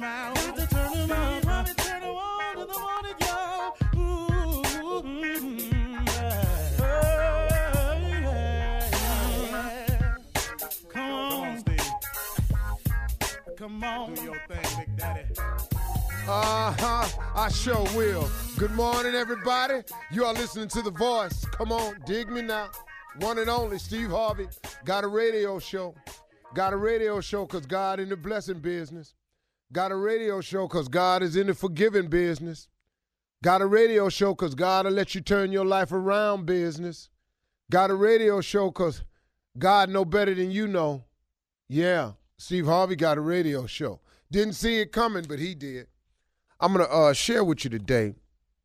To turn them out. Got to turn them out. Steve Harvey turn them on in the morning, y'all. Ooh, yeah. Yeah, yeah. Come on, Steve. Come on. Do your thing, Big Daddy. Uh huh. I sure will. Good morning, everybody. You are listening to The Voice. Come on, dig me now. One and only Steve Harvey. Got a radio show. Got a radio show because God in the blessing business. Got a radio show because God is in the forgiving business. Got a radio show because God will let you turn your life around business. Got a radio show because God know better than you know. Yeah, Steve Harvey got a radio show. Didn't see it coming, but he did. I'm gonna uh, share with you today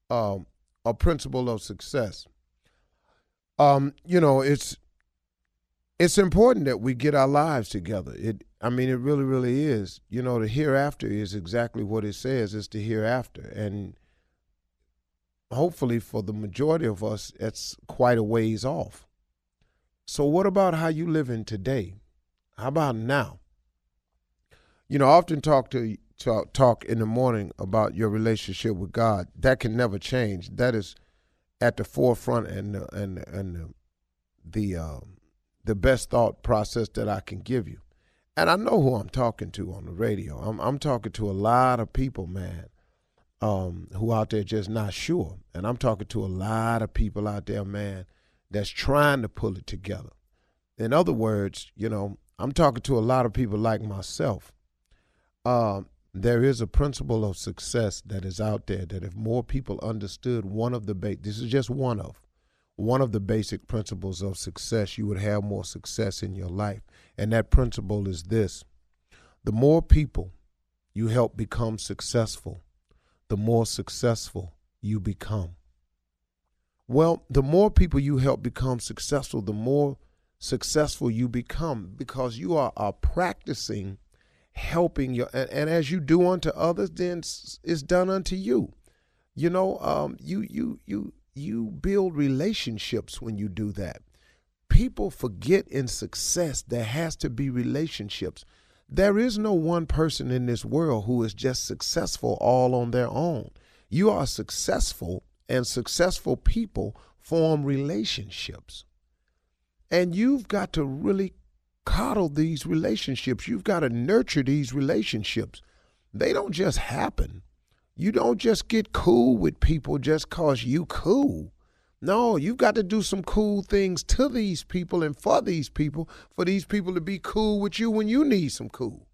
um, a principle of success. Um, you know, it's it's important that we get our lives together. It, I mean, it really, really is. You know, the hereafter is exactly what it says. It's the hereafter, and hopefully, for the majority of us, it's quite a ways off. So, what about how you living today? How about now? You know, I often talk to talk, talk in the morning about your relationship with God. That can never change. That is at the forefront and and and the the, um, the best thought process that I can give you. And I know who I'm talking to on the radio. I'm I'm talking to a lot of people, man, um, who out there just not sure. And I'm talking to a lot of people out there, man, that's trying to pull it together. In other words, you know, I'm talking to a lot of people like myself. Um, there is a principle of success that is out there that if more people understood one of the ba- this is just one of one of the basic principles of success, you would have more success in your life. And that principle is this. The more people you help become successful, the more successful you become. Well, the more people you help become successful, the more successful you become because you are, are practicing helping your and, and as you do unto others then it's done unto you. You know um you you you you build relationships when you do that people forget in success there has to be relationships there is no one person in this world who is just successful all on their own you are successful and successful people form relationships and you've got to really coddle these relationships. You've got to nurture these relationships. They don't just happen. You don't just get cool with people just cause you cool. No, you've got to do some cool things to these people and for these people, for these people to be cool with you when you need some cool.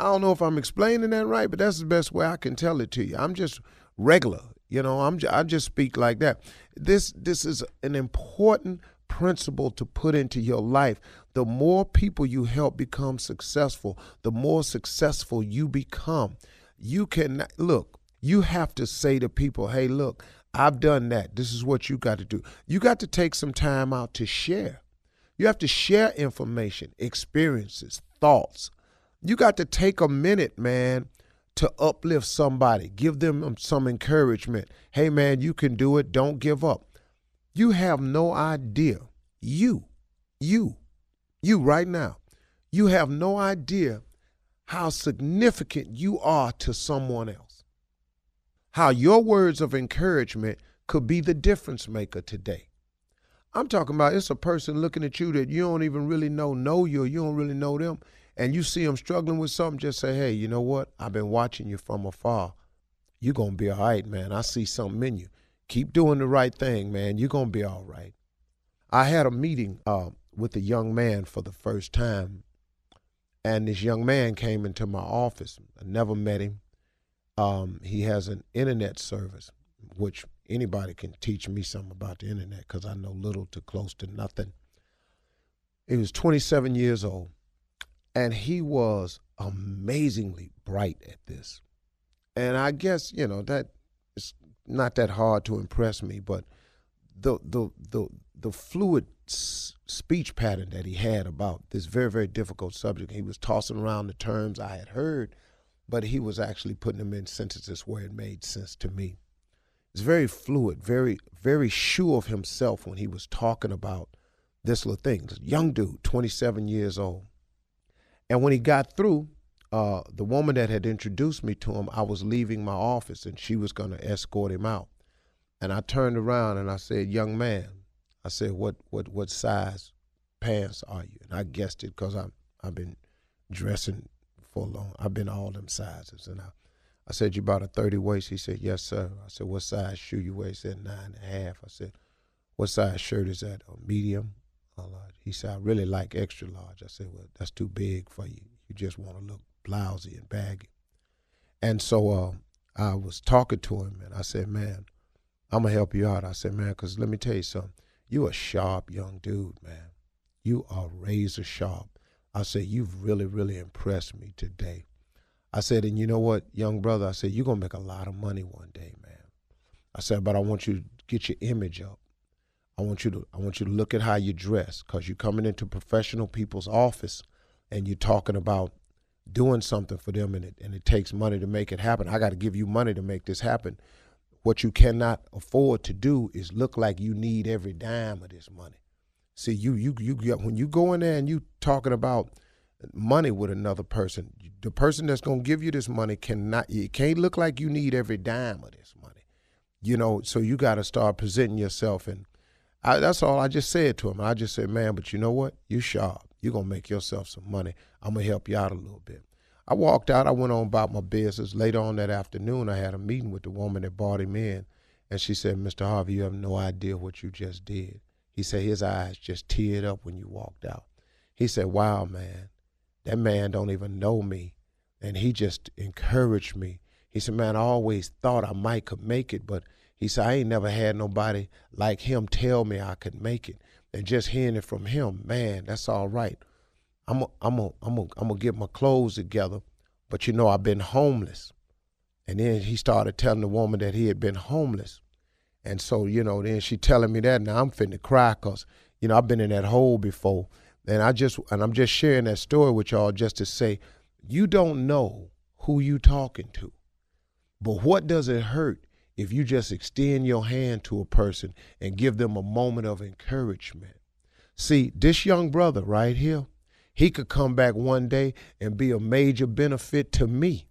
I don't know if I'm explaining that right, but that's the best way I can tell it to you. I'm just regular, you know. I'm j- I just speak like that. This this is an important principle to put into your life. The more people you help become successful, the more successful you become. You can look, you have to say to people, hey, look, I've done that. This is what you got to do. You got to take some time out to share. You have to share information, experiences, thoughts. You got to take a minute, man, to uplift somebody, give them some encouragement. Hey, man, you can do it. Don't give up. You have no idea. You, you, you right now, you have no idea how significant you are to someone else. How your words of encouragement could be the difference maker today. I'm talking about it's a person looking at you that you don't even really know, know you, or you don't really know them, and you see them struggling with something, just say, hey, you know what? I've been watching you from afar. You're going to be all right, man. I see something in you. Keep doing the right thing, man. You're going to be all right. I had a meeting uh, with a young man for the first time, and this young man came into my office. I never met him. Um, he has an internet service, which anybody can teach me something about the internet because I know little to close to nothing. He was 27 years old, and he was amazingly bright at this. And I guess you know that it's not that hard to impress me, but the the the the fluid s- speech pattern that he had about this very very difficult subject. He was tossing around the terms I had heard, but he was actually putting them in sentences where it made sense to me. It's very fluid, very very sure of himself when he was talking about this little thing. This young dude, 27 years old. And when he got through, uh, the woman that had introduced me to him, I was leaving my office and she was going to escort him out. And I turned around and I said, "Young man," I said, "What what what size pants are you?" And I guessed it because I've been dressing for long. I've been all them sizes, and I I said, "You bought a 30 waist?" He said, "Yes, sir." I said, "What size shoe you wear?" He said, nine and a half. I said, "What size shirt is that? A medium?" A large. He said, "I really like extra large." I said, "Well, that's too big for you. You just want to look blousy and baggy." And so uh, I was talking to him, and I said, "Man, I'm gonna help you out." I said, "Man, because let me tell you something. You a sharp young dude, man. You are razor sharp." I said, "You've really, really impressed me today." I said, and you know what, young brother, I said, you're gonna make a lot of money one day, man. I said, but I want you to get your image up. I want you to I want you to look at how you dress, because you're coming into professional people's office and you're talking about doing something for them and it and it takes money to make it happen. I gotta give you money to make this happen. What you cannot afford to do is look like you need every dime of this money. See, you you you when you go in there and you talking about money with another person. The person that's gonna give you this money cannot it can't look like you need every dime of this money. You know, so you gotta start presenting yourself and I, that's all I just said to him. I just said, man, but you know what? You sharp. You're gonna make yourself some money. I'm gonna help you out a little bit. I walked out, I went on about my business. Later on that afternoon I had a meeting with the woman that brought him in and she said, Mr. Harvey, you have no idea what you just did. He said his eyes just teared up when you walked out. He said, Wow, man that man don't even know me. And he just encouraged me. He said man i always thought i might could make it but he said i ain't never had nobody like him tell me i could make it. And just hearing it from him man that's all right. I'm a, i'm a, i'm a, i'm gonna get my clothes together but you know i've been homeless. And then he started telling the woman that he had been homeless and so you know then she telling me that now i'm finna cry because you know i've been in that hole before and I just and I'm just sharing that story with y'all just to say you don't know who you talking to. But what does it hurt if you just extend your hand to a person and give them a moment of encouragement? See, this young brother right here, he could come back one day and be a major benefit to me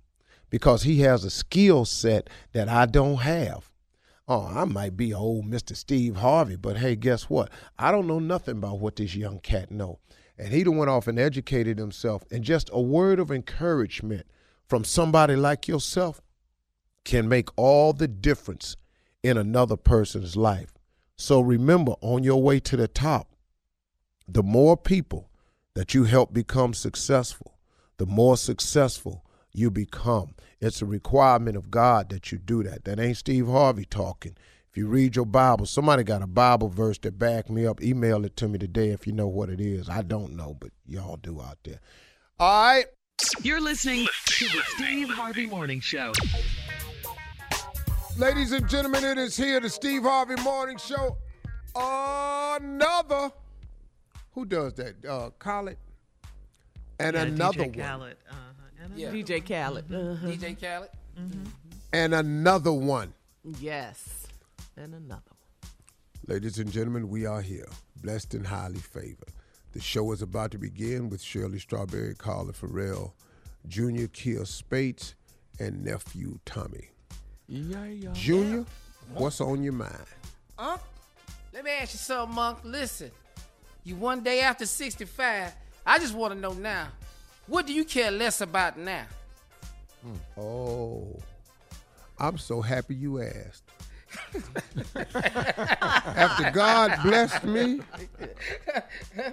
because he has a skill set that I don't have. Oh, I might be old Mr. Steve Harvey, but hey, guess what? I don't know nothing about what this young cat know. And he done went off and educated himself. And just a word of encouragement from somebody like yourself can make all the difference in another person's life. So remember, on your way to the top, the more people that you help become successful, the more successful you become. It's a requirement of God that you do that. That ain't Steve Harvey talking. If you read your Bible, somebody got a Bible verse that back me up. Email it to me today if you know what it is. I don't know, but y'all do out there. All right. You're listening to the Steve Harvey Morning Show. Ladies and gentlemen, it is here, the Steve Harvey Morning Show. Another. Who does that? Uh, Khaled. And Yeah, another DJ one. Khaled. Uh-huh. And Yeah. DJ Khaled. Uh-huh. DJ Khaled. And another one. Yes. And another one. Ladies and gentlemen, we are here, blessed and highly favored. The show is about to begin with Shirley Strawberry, Carla Ferrell, Junior Kier Spates, and nephew Tommy. Yeah, yeah. Junior, what's on your mind? Unc, let me ask you something, Unc. Listen, you one day after 65. I just want to know now, what do you care less about now? Hmm. Oh, I'm so happy you asked. After God blessed me,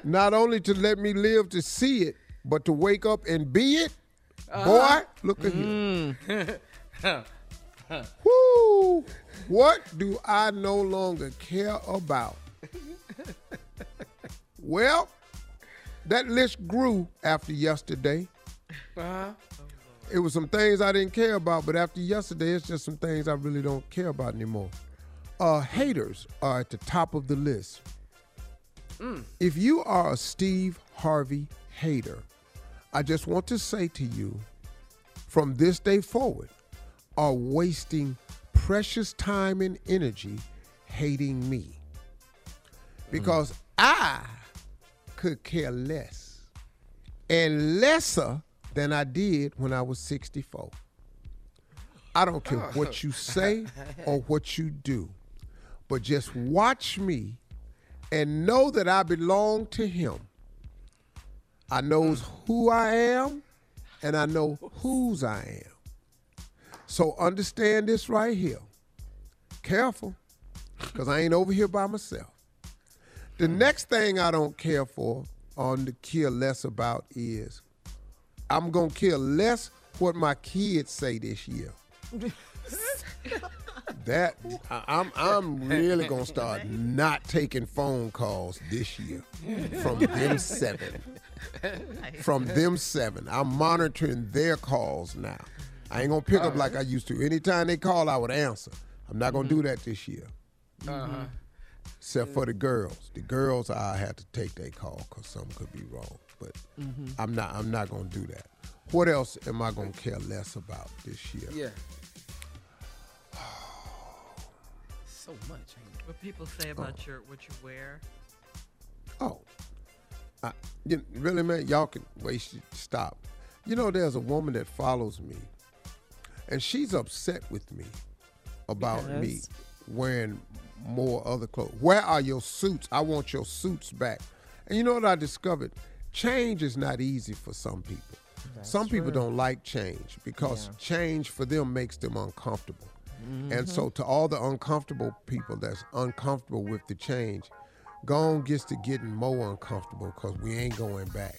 not only to let me live to see it, but to wake up and be it, uh-huh. boy, look at here. Hmm. Woo! What do I no longer care about? well, that list grew after yesterday. Uh-huh. It was some things I didn't care about, but after yesterday, it's just some things I really don't care about anymore. Uh, haters are at the top of the list. If you are a Steve Harvey hater, I just want to say to you, from this day forward, are wasting precious time and energy hating me. Because I could care less and lesser than I did when I was 64. I don't care oh. what you say or what you do, but just watch me and know that I belong to him. I knows who I am and I know whose I am. So understand this right here. Careful, because I ain't over here by myself. The next thing I don't care for on the care less about is I'm gonna care less what my kids say this year. that I- I'm I'm really gonna start not taking phone calls this year from them seven. From them seven. I'm monitoring their calls now. I ain't gonna pick up uh-huh. like I used to. Anytime they call, I would answer. I'm not gonna do mm-hmm. that this year. Uh-huh. Except for the girls. The girls I had to take their call because something could be wrong. But mm-hmm. I'm not I'm not gonna do that. What else am I gonna care less about this year? Yeah. so much. What people say about oh. your what you wear. Oh, I, you, really, man? Y'all can waste your stop. You know, there's a woman that follows me, and she's upset with me about me wearing more other clothes. Where are your suits? I want your suits back. And you know what I discovered? Change is not easy for some people. some people don't like change because change for them makes them uncomfortable. And mm-hmm. so, to all the uncomfortable people that's uncomfortable with the change, Gone gets to getting more uncomfortable because we ain't going back.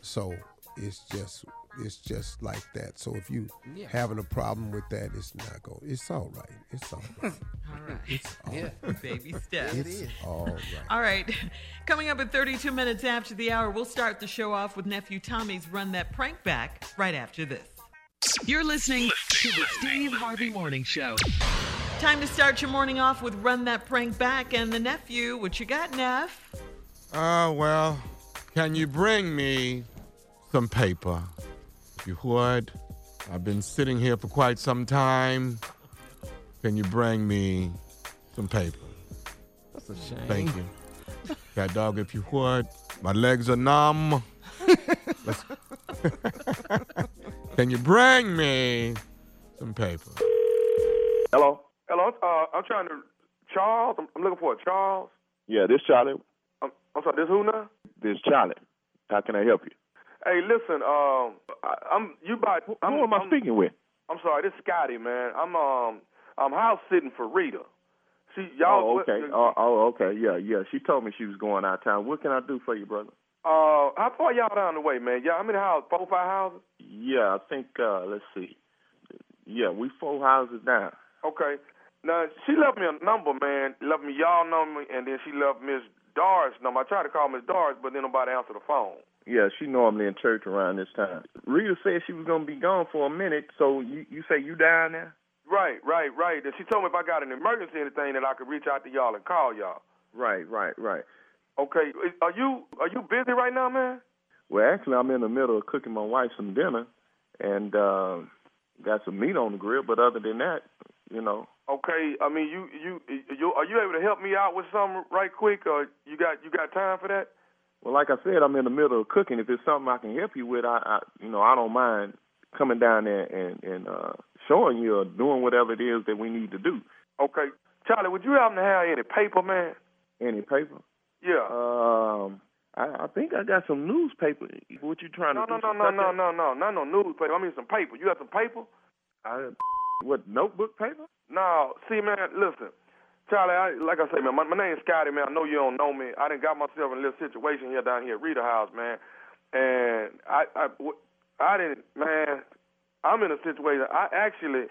So it's just it's just like that. So if you Yeah. having a problem with that, it's not go. It's all right. It's all right. All right. It's all Yeah. Baby steps. It's all right. All right. Coming up at 32 minutes after the hour, we'll start the show off with nephew Tommy's Run That Prank Back right after this. You're listening to the Steve Harvey Morning Show. Time to start your morning off with Run That Prank Back and the nephew. What you got, Neff? Uh, well, can you bring me some paper? If you would. I've been sitting here for quite some time. Can you bring me some paper? That's a shame. Thank you. Cat dog, if you would. My legs are numb. Let's- Can you bring me some paper? Hello. Hello. Uh, I'm trying to Charles. I'm, I'm looking for a Charles. Yeah, this Charlie. I'm, I'm sorry. This who now? This Charlie. How can I help you? Hey, listen. Um, I, I'm you by. Who I'm, am I I'm- speaking with? I'm sorry. This is Scotty, man. I'm um I'm house sitting for Rita. She y'all. oh, okay. Oh, oh, okay. Yeah, yeah. She told me she was going out of town. What can I do for you, brother? Uh, how far y'all down the way, man? Yeah, how many houses? Four, five houses? Yeah, I think. uh Let's see. Yeah, we four houses down. Okay. Now she left me a number, man. Left me y'all number, and then she left Miss Doris number. I tried to call Miss Doris, but then nobody answered the phone. Yeah, she normally in church around this time. Rita said she was gonna be gone for a minute, so you you say you down there? Right, right, right. And she told me if I got an emergency or anything that I could reach out to y'all and call y'all. Right, right, right. Okay, are you are you busy right now, man? Well, actually, I'm in the middle of cooking my wife some dinner, and uh, got some meat on the grill. But other than that, you know. Okay, I mean, you you you are you able to help me out with something right quick, or you got you got time for that? Well, like I said, I'm in the middle of cooking. If it's something I can help you with, I, I you know I don't mind coming down there and and uh, showing you or doing whatever it is that we need to do. Okay, Charlie, would you happen to have any paper, man? Any paper? Yeah. Um, I, I think I got some newspaper. What you trying no, to no, do? no, no, no, no, no, no, not no newspaper. I mean some paper. You got some paper? I, what notebook paper? No, see, man, listen, Charlie. I, like I say, man, my, my name's Scotty, man. I know you don't know me. I didn't got myself in a little situation here down here at Rita House, man, and I, I, I didn't, man. I'm in a situation. I actually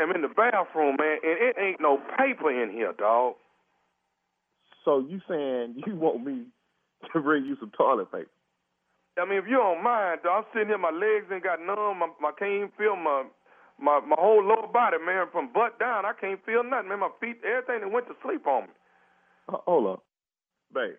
am in the bathroom, man, and it ain't no paper in here, dog. So you saying you want me to bring you some toilet paper? I mean, if you don't mind, dog, I'm sitting here, my legs ain't got numb, my, my can't even feel my my my whole lower body, man, from butt down. I can't feel nothing, man. My feet, everything that went to sleep on me. Uh, hold up, babe.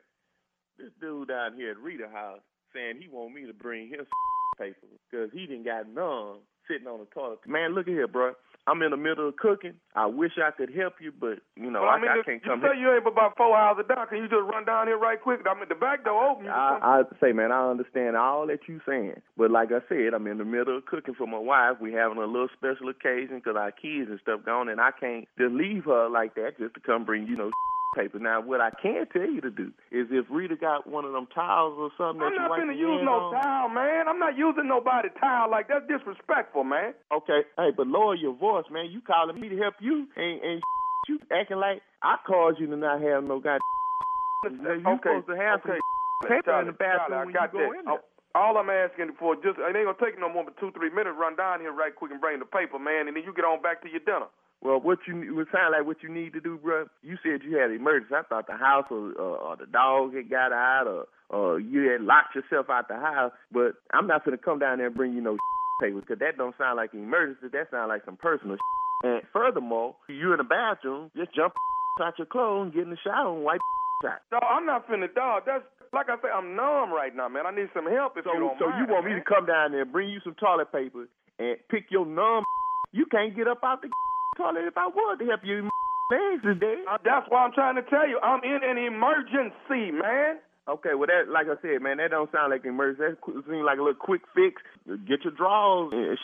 This dude down here at Rita House saying he want me to bring his paper because he didn't got none sitting on the toilet. Man, look at here, bro. I'm in the middle of cooking. I wish I could help you, but you know Well, I, I mean, I if can't come. you say here. you ain't but about four hours down. Can you just run down here right quick? I mean, the back door open. You can come- I, I say, man, I understand all that you saying, but like I said, I'm in the middle of cooking for my wife. We having a little special occasion 'cause our kids and stuff gone, and I can't just leave her like that just to come bring you know paper. Now, what I can tell you to do is if Rita got one of them towels or something I'm that you not wipe gonna your use no on. towel, man. I'm not using nobody towel like that's disrespectful, man. Okay, hey, but lower your voice, man. You calling me to help you, and, and you acting like I caused you to not have no god. You okay, supposed to have okay. some paper Charlie, in the bathroom Charlie, I when got you go that. in oh, there. All I'm asking for just it ain't gonna take no more than two, three minutes. Run down here right quick and bring the paper, man, and then you get on back to your dinner. Well, what you it would sound like what you need to do, bro. You said you had an emergency. I thought the house or, or, or the dog had got out, or or you had locked yourself out the house. But I'm not gonna come down there and bring you no paper because that don't sound like an emergency. That sounds like some personal. And furthermore, you in the bathroom, just jump out your clothes, and get in the shower, and wipe out. No, I'm not finna, dog. That's like I say, I'm numb right now, man. I need some help if So, you don't so mind. you want me to come down there, and bring you some toilet paper, and pick your numb? You can't get up out the toilet if I wanted to help you. Legs is dead. Uh, That's why I'm trying to tell you. I'm in an emergency, man. Okay, well that, like I said, man, that don't sound like an emergency. That qu- seems like a little quick fix. Get your drawers and,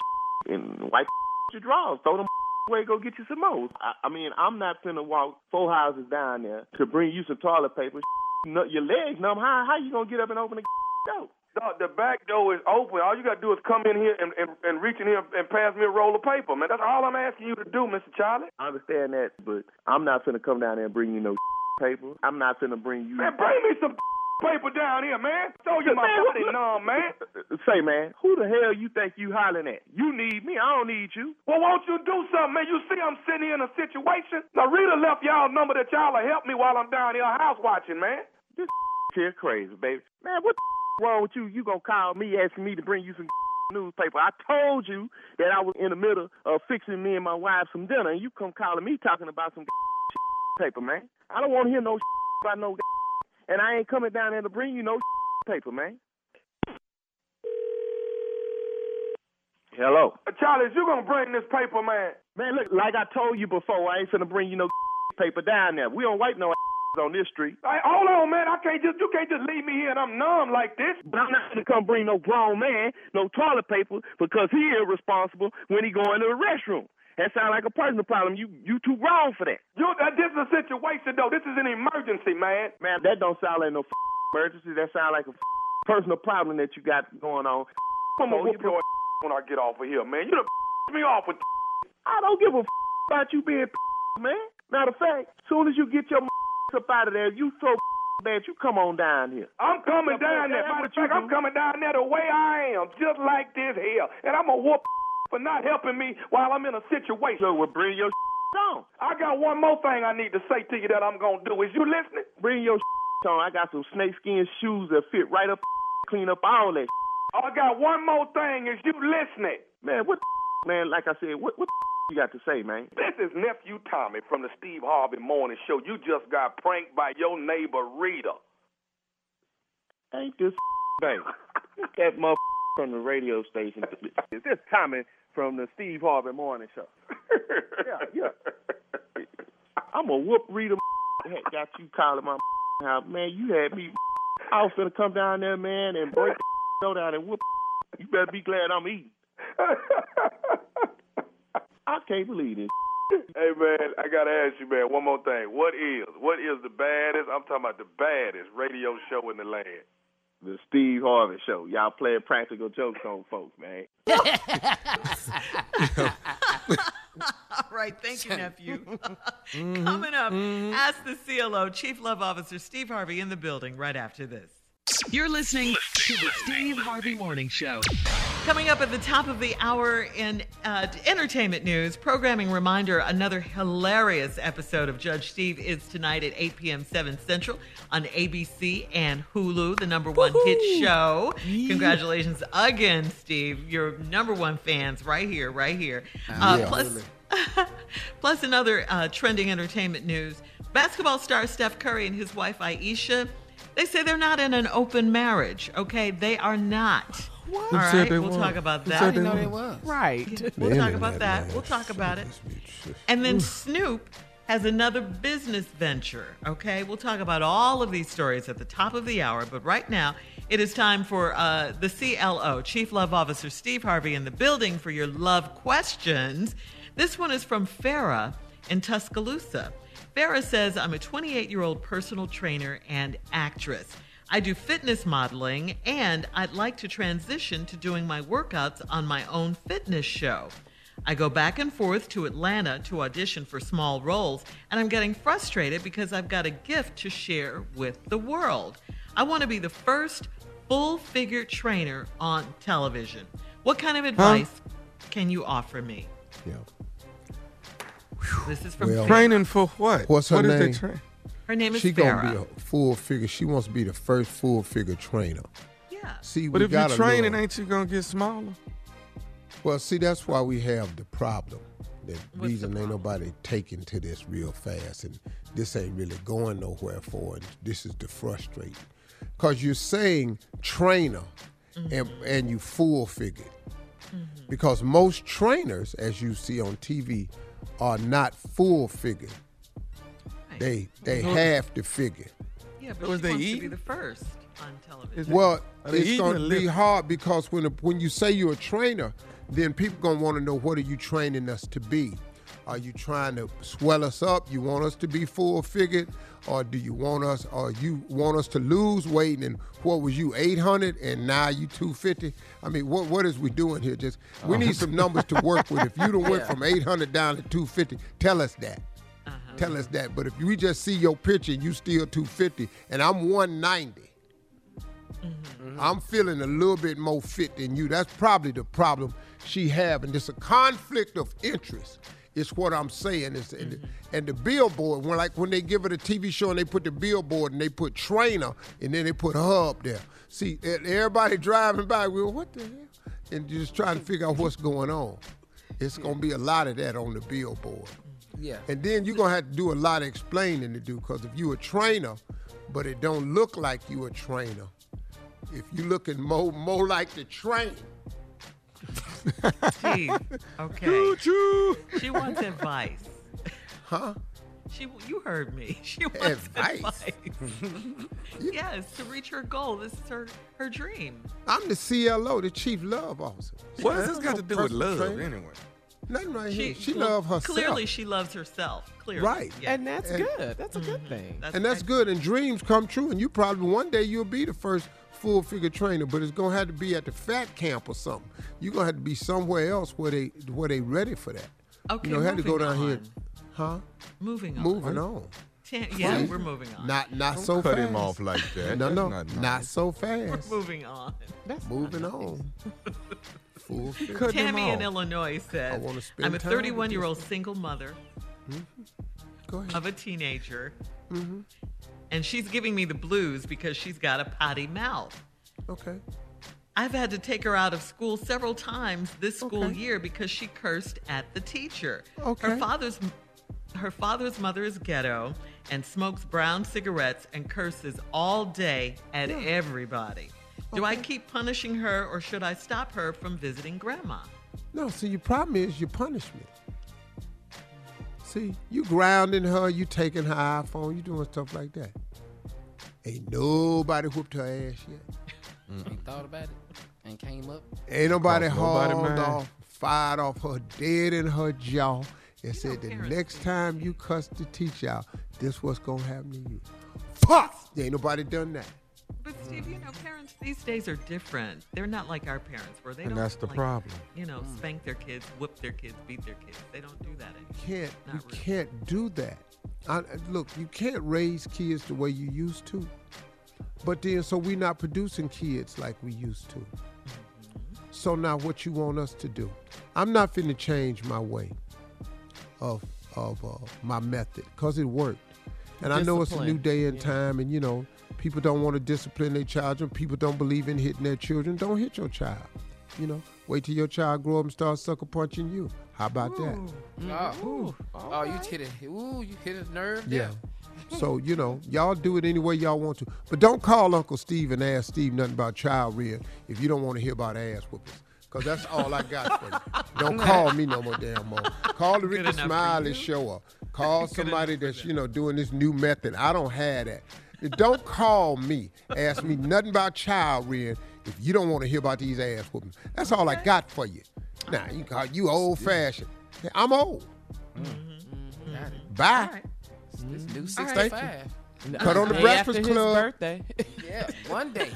and wipe your drawers. Throw them away. Go get you some more. I, I mean, I'm not finna walk four houses down there to bring you some toilet paper. Your legs numb. How how you gonna get up and open the door? Dog, the back door is open. All you got to do is come in here and, and, and reach in here and pass me a roll of paper, man. That's all I'm asking you to do, Mr. Charlie. I understand that, but I'm not going to come down there and bring you no paper. I'm not going to bring you. Man, bring me some paper down here, man. Show you my Man, body numb, man. Say, man, who the hell you think you hollering at? You need me. I don't need you. Well, won't you do something, man? You see I'm sitting here in a situation. Now, Rita left y'all number that y'all will help me while I'm down here house watching, man. This here crazy, baby. Man, what the wrong with you? You gonna call me asking me to bring you some newspaper? I told you that I was in the middle of fixing me and my wife some dinner, and you come calling me talking about some paper, man. I don't want to hear no about no, and I ain't coming down there to bring you no paper, man. Hello. Uh, Charlie, is you going to bring this paper, man? Man, look, like I told you before, I ain't finna bring you no paper down there. We don't wipe no on this street. Hey, hold on, man. I can't just, you can't just leave me here and I'm numb like this. But I'm not gonna come bring no grown man no toilet paper because he irresponsible when he go into the restroom. That sounds like a personal problem. You you too grown for that. You, uh, this is a situation, though. This is an emergency, man. Man, that don't sound like no f- emergency. That sound like a f- personal problem that you got going on. I'm to whoop your when I get off of here, man. You done me off with I don't give a f- about you being man. Matter of fact, soon as you get your up out of there, you throw man, you come on down here. I'm coming down there. Matter of fact, I'm coming down there the way I am, just like this here. And I'm going to whoop for not helping me while I'm in a situation. So well, bring your on. I got one more thing I need to say to you that I'm gonna do. Is you listening? Bring your on. I got some snakeskin shoes that fit right up, clean up all that. I got one more thing. Is you listening? Man, what man? Like I said, what what you got to say, man? This is nephew Tommy from the Steve Harvey Morning Show. You just got pranked by your neighbor Rita. Ain't this baby? that mother from the radio station. Is this Tommy from the Steve Harvey Morning Show? yeah, yeah. I'm gonna whoop Rita. Got you calling my house, man. You had me. I was finna come down there, man, and break go down and whoop. You better be glad I'm eating. I can't believe this. Hey man, I gotta ask you, man, one more thing. What is what is the baddest? I'm talking about the baddest radio show in the land. The Steve Harvey Show. Y'all playing practical jokes on folks, man. All right, thank you, nephew. Mm-hmm. Coming up, mm-hmm. ask the CLO, Chief Love Officer Steve Harvey in the building right after this. You're listening to the Steve Harvey Morning Show. Coming up at the top of the hour in uh, entertainment news, programming reminder another hilarious episode of Judge Steve is tonight at 8 p.m. 7 Central on ABC and Hulu, the number one hit show. Congratulations again, Steve. Your number one fans right here, right here. Uh, Yeah. plus, plus, another uh, trending entertainment news basketball star Steph Curry and his wife Ayesha. They say they're not in an open marriage. Okay, they are not. All said right, they we'll were? talk about Who that. said they know they was. Right. We'll talk about that. We'll talk about it. And then Snoop has another business venture. Okay, we'll talk about all of these stories at the top of the hour. But right now, it is time for uh, the CLO, Chief Love Officer Steve Harvey, in the building for your love questions. This one is from Farah in Tuscaloosa. Farah says, I'm a 28 year old personal trainer and actress. I do fitness modeling, and I'd like to transition to doing my workouts on my own fitness show. I go back and forth to Atlanta to audition for small roles, and I'm getting frustrated because I've got a gift to share with the world. I want to be the first full figure trainer on television. What kind of advice can you offer me? Yeah. This is from Well- Training for what? What's her What is name? they train? Her name is She Farah. gonna be a full figure. She wants to be the first full figure trainer. yeah. See, But we if you a training, little- ain't you gonna get smaller? Well, see, that's why we have the problem. The What's reason the ain't nobody taking to this real fast, and this ain't really going nowhere for it. This is the frustrating, cause you're saying trainer, and mm-hmm. and you full figured, mm-hmm. because most trainers, as you see on TV, are not full figured. They they have to figure. Yeah, but Was she they wants to be the first on television. Well, they it's going to be hard because when when you say you're a trainer, then people going to want to know what are you training us to be? Are you trying to swell us up? You want us to be full figured, or do you want us, or you want us to lose weight? And what was you 800 and now you 250? I mean, what what is we doing here? Just we need some numbers to work with. If you done went from 800 down to 250, tell us that. Tell us that. But if we just see your picture you still 250 and I'm 190. I'm feeling a little bit more fit than you. That's probably the problem she having. It's a conflict of interest. It's what I'm saying. It's, and, the, and the billboard, when like when they give it a TV show and they put the billboard and they put trainer and then they put her up there. See, everybody driving by, we go, what the hell? And just trying to figure out what's going on. It's gonna be a lot of that on the billboard. Yeah. And then you're gonna have to do a lot of explaining to do, because if you a trainer, but it don't look like you a trainer, if you looking more more like the train, Steve, okay. Choo-choo. She wants advice. huh? She, you heard me. She wants Advice? advice. yes, to reach her goal. This is her her dream. I'm the CLO, the chief love officer. What does this got No to do with love trainer. anyway? Nothing right here. She well, love herself. Clearly, she loves herself. Clearly, Right. Yeah. And that's And- good. That's a good mm-hmm. thing. and that's good. And dreams come true. And you probably one day you'll be the first full figure trainer, but it's gonna have to be at the fat camp or something. You're gonna have to be somewhere else where they where they ready for that. Okay, you know, had to go moving down here. Huh? Moving on. Moving on. Ten- yeah, we're moving on. Not not so Cut fast. him off like that. No, That's no, not not, nice. so we're fast. moving on. That's Moving on. full figure. Cut them Tammy in. Illinois says, I wanna spend I'm a 31 year old single mother Go ahead. of a teenager, Mm-hmm. and she's giving me the blues because she's got a potty mouth. Okay. I've had to take her out of school several times this school Okay. year because she cursed at the teacher. Okay. Her father's her father's mother is ghetto and smokes brown cigarettes and curses all day at everybody. Do I keep punishing her or should I stop her from visiting grandma? No, see, your problem is your punishment. See, you grounding her, you taking her iPhone, you doing stuff like that. Ain't nobody whooped her ass yet. Ain't thought about it and came up. Ain't nobody nobody, hauled man. off, fired off her dead in her jaw, and said the next do. time you cuss the teacher out, this what's gonna happen to you. Fuck! Ain't nobody done that. But Steve, you know, parents these days are different. They're not like our parents where they And don't that's the like, problem. You know, spank their kids, whip their kids, beat their kids. They don't do that anymore. Can't you Not really. can't do that. I, look, you can't raise kids the way you used to. But then, so we're not producing kids like we used to. So now, what you want us to do? I'm not finna change my way of of uh, my method because it worked, and I know it's a new day and Yeah. time, and you know people don't want to discipline their children. People don't believe in hitting their children. Don't hit your child. You know, wait till your child grow up and start sucker punching you. How about that? Oh, oh you hit it. Ooh, you hit a nerve. Yeah. there. So, you know, y'all do it any way y'all want to. But don't call Uncle Steve and ask Steve nothing about child rearing if you don't want to hear about ass whoopings. Because that's all I got for you. Don't call me no more damn more. Call the Rickey Smiley show up. Call somebody that's, you know, doing this new method. I don't have that. Don't call me. Ask me nothing about child rearing if you don't want to hear about these ass whoopings. That's all I got for you. Now, you call you old fashioned. I'm old. Mm-hmm. Got it. Bye. All right. This new Thank you. 65. Cut on the Breakfast after his Club. birthday. Yeah, one day.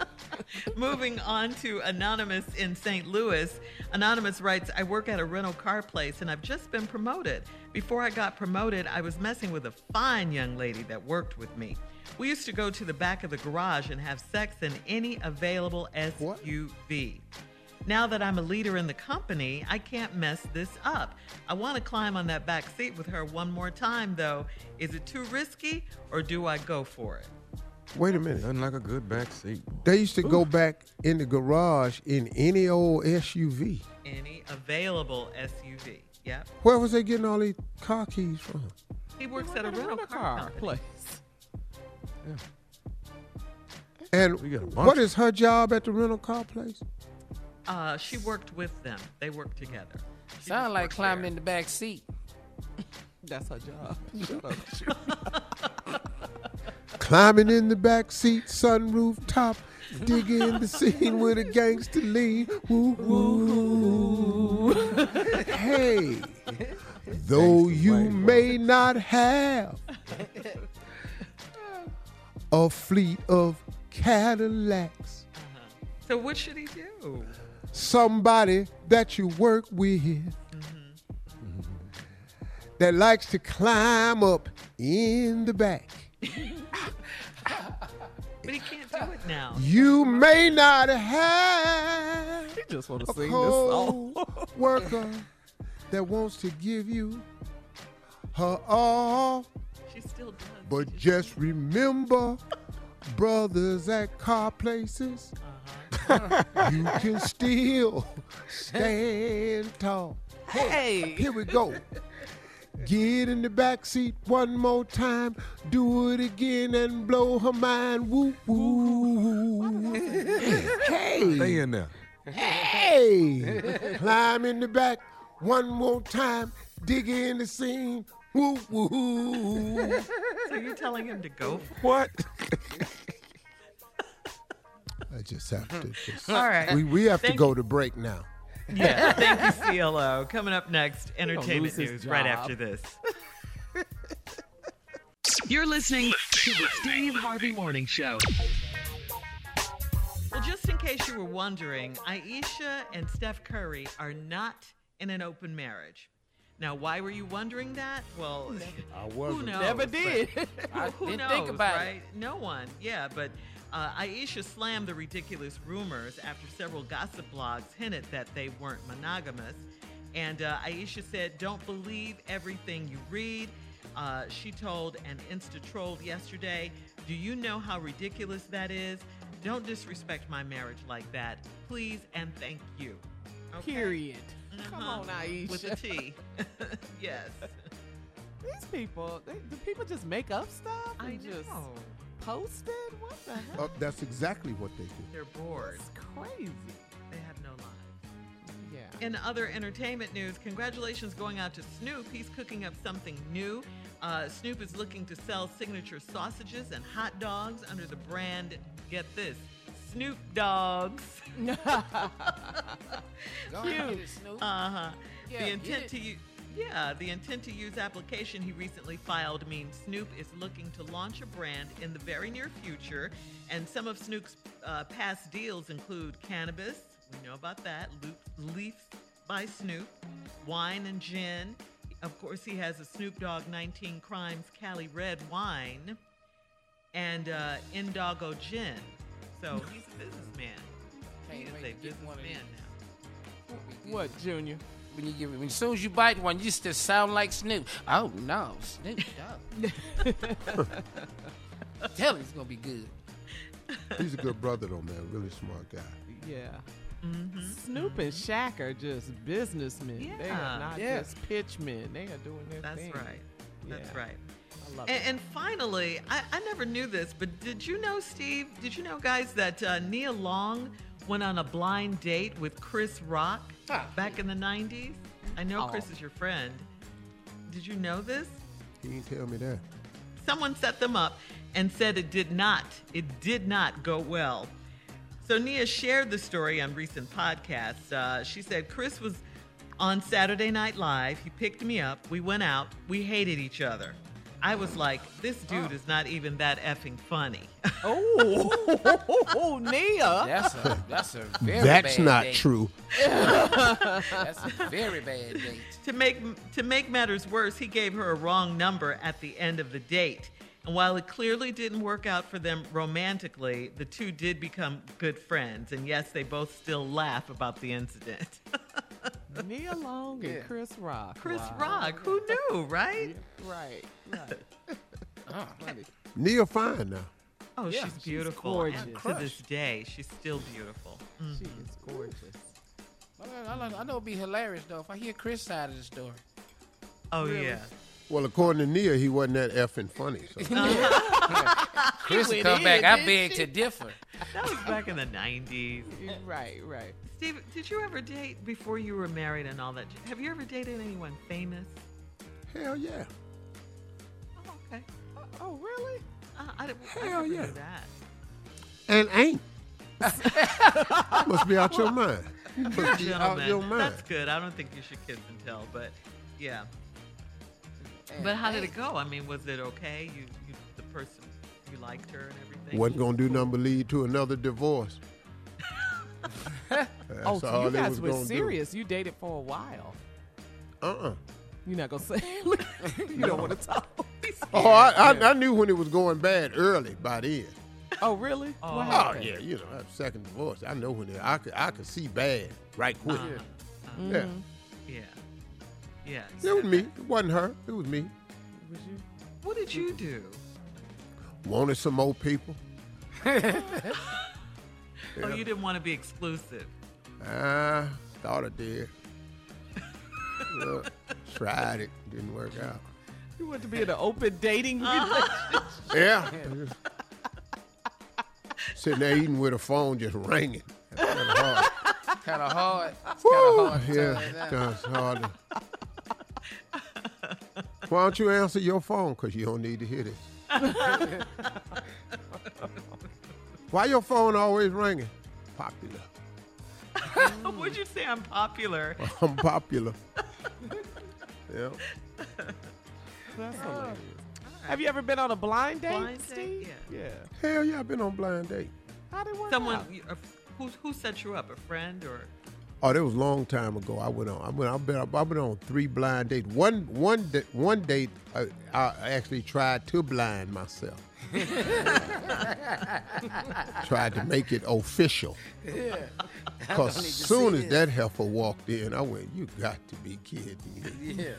Moving on to Anonymous in St. Louis. Anonymous writes I work at a rental car place and I've just been promoted. Before I got promoted, I was messing with a fine young lady that worked with me. We used to go to the back of the garage and have sex in any available What? SUV. Now that I'm a leader in the company, I can't mess this up. I want to climb on that back seat with her one more time, though. Is it too risky or do I go for it? Wait a minute. Nothing like a good back seat. They used to go back in the garage in any old SUV. Any available SUV. Yep. Where was they getting all these car keys from? He works at a Rental rental car company. place. And We got a bunch what her job at the rental car place? Uh, she worked with them. They worked together. She Sound like climbing there. in the back seat. That's her job. Climbing in the back seat, sunroof top, digging the scene with a gangster lean. Woo woo. hey, though you may not have a fleet of Cadillacs. So what should he do? somebody that you work with mm-hmm. that likes to climb up in the back. But he can't do it now. You may not have He just want a to sing this song. co-worker that wants to give you her all, She still does. but She just remember, brothers at car places, uh-huh. you can still stand tall. Hey. Here we go. Get in the back seat one more time. Do it again and blow her mind. Woo woo. hey. Stay Hey, in there. hey. Climb in the back one more time. Dig in the scene. Woo woo. So you're telling him to go for What? I just have to. Just, All right. We we have to Thank go to break now. Yeah. Thank you, CLO. Coming up next, entertainment news right after this. You're listening to the Steve Harvey Morning Show. Well, just in case you were wondering, Ayesha and Steph Curry are not in an open marriage. Now, why were you wondering that? Well, I wasn't. knows? Never did. I who didn't knows, think about right? it. No one. Yeah, but Uh, Ayesha slammed the ridiculous rumors after several gossip blogs hinted that they weren't monogamous. And uh, Ayesha said, Don't believe everything you read. Uh, she told an Insta troll yesterday, Do you know how ridiculous that is? Don't disrespect my marriage like that. Please and thank you. Okay? Period. Come Uh-huh. on, Ayesha. With a T. yes. These people, they, do people just make up stuff and I just know. post it? What the hell? Oh, that's exactly what they do. They're bored. It's crazy. They have no lives. Yeah. In other entertainment news, congratulations going out to Snoop. He's cooking up something new. Uh, Snoop is looking to sell signature sausages and hot dogs under the brand, get this, Snoop Dogs. Go ahead and get it, Snoop. Uh huh. Yeah, the intent to use. Yeah, the intent to use application he recently filed means Snoop is looking to launch a brand in the very near future. And some of Snoop's uh, past deals include cannabis, we know about that, Leafs by Snoop, wine and gin. Of course, he has a Snoop Dogg 19 Crimes Cali Red wine and uh, Indoggo gin. So he's a businessman. He Can't is a to get one of businessman now. What, Junior? When you give it, when as soon as you bite one, you just sound like Snoop. Oh no, Snoop Dogg. Tell him it's gonna be good. He's a good brother, though, man. Really smart guy. Yeah. Snoop and Shaq are just businessmen. They Mm-hmm. Are not Yeah. just pitchmen. They are doing their That's thing. That's right. That's Yeah. right. I love And, it. and finally, I, I never knew this, but did you know, Steve? Did you know, guys, that uh, Nia Long went on a blind date with Chris Rock Ah. back in the 90s? I know Oh. Chris is your friend. Did you know this? He didn't tell me that. Someone set them up and said it did not. It did not go well. So Nia shared the story on recent podcasts. Uh, she said Chris was on Saturday Night Live. He picked me up. We went out. We hated each other. I was like, this dude oh. is not even that effing funny. Oh, Nia. That's a that's a very bad date. That's not date. true. That's a very bad date. to make to make matters worse, he gave her a wrong number at the end of the date. And while it clearly didn't work out for them romantically, the two did become good friends. And yes, they both still laugh about the incident. Nia Long and Yeah. Chris Rock. Chris Wow. Rock, who knew, right? Right, right. Oh, Nia fine now. Oh, Yeah, she's she's beautiful. gorgeous. And to this day, she's still beautiful. Mm. She is gorgeous. I, I, I know it'd be hilarious though if I hear Chris side of the story. Oh yeah. Well, according to Nia, he wasn't that effing funny. So. Chris will come in, back. I beg she? to differ. That was back in the '90s. Right, right. Steve, did you ever date before you were married and all that? Have you ever dated anyone famous? Hell yeah. Oh, okay. Oh, really? Uh, I, didn't- I Hell yeah. knew that. And ain't. must be out your mind. You must be out your mind. that's good. I don't think you should kiss and tell, but yeah. But how did it go? I mean, was it okay? You, you the person, you liked her and everything. Wasn't gonna do nothing but lead to another divorce. That's oh, so all you guys were gonna do. serious. You dated for a while. Uh-uh. You're not gonna say. you don't want to talk. Oh, I, I, I knew when it was going bad early by then. Oh, really? Oh. Oh yeah, you know, that second divorce. I know when it, I could I could see bad right quick. Uh-huh. Yeah, Yeah. Yeah. it was me. It wasn't her. It was me. Was you? What did you do? Wanted some more people. Oh, you didn't want to be exclusive. Ah, thought I did. Look, tried it, didn't work out. You want to be in an open dating Uh-huh. relationship? Yeah. Sitting there eating with a phone just ringing. That's kinda hard. Kind of hard. It's kind of hard. Yeah, turn that. that's hard. to- Why don't you answer your phone? Because you don't need to hear this. Why your phone always ringing? Popular. Would you say I'm popular? I'm popular. yeah. That's hilarious. Have you ever been on a blind date, Blind date? Yeah. Yeah. Hell yeah, I've been on blind date. How did it work Someone, out? you- uh, who, who set you up? A friend or? Oh, that was a long time ago. I went on. I went. I've been. I've been on three blind dates. One one da- one date. I, I actually tried to blind myself. Tried to make it official. Yeah. Because I need soon as this. that heifer walked in, I went, you got to be kidding me. Yeah.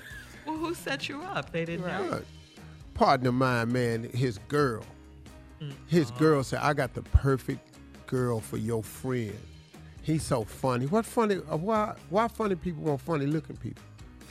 Well, who set you up? They didn't know. Partner of mine, man, his girl. Mm. His girl said, I got the perfect girl for your friend. He's so funny. What funny? uh, Why? Why funny people want funny looking people?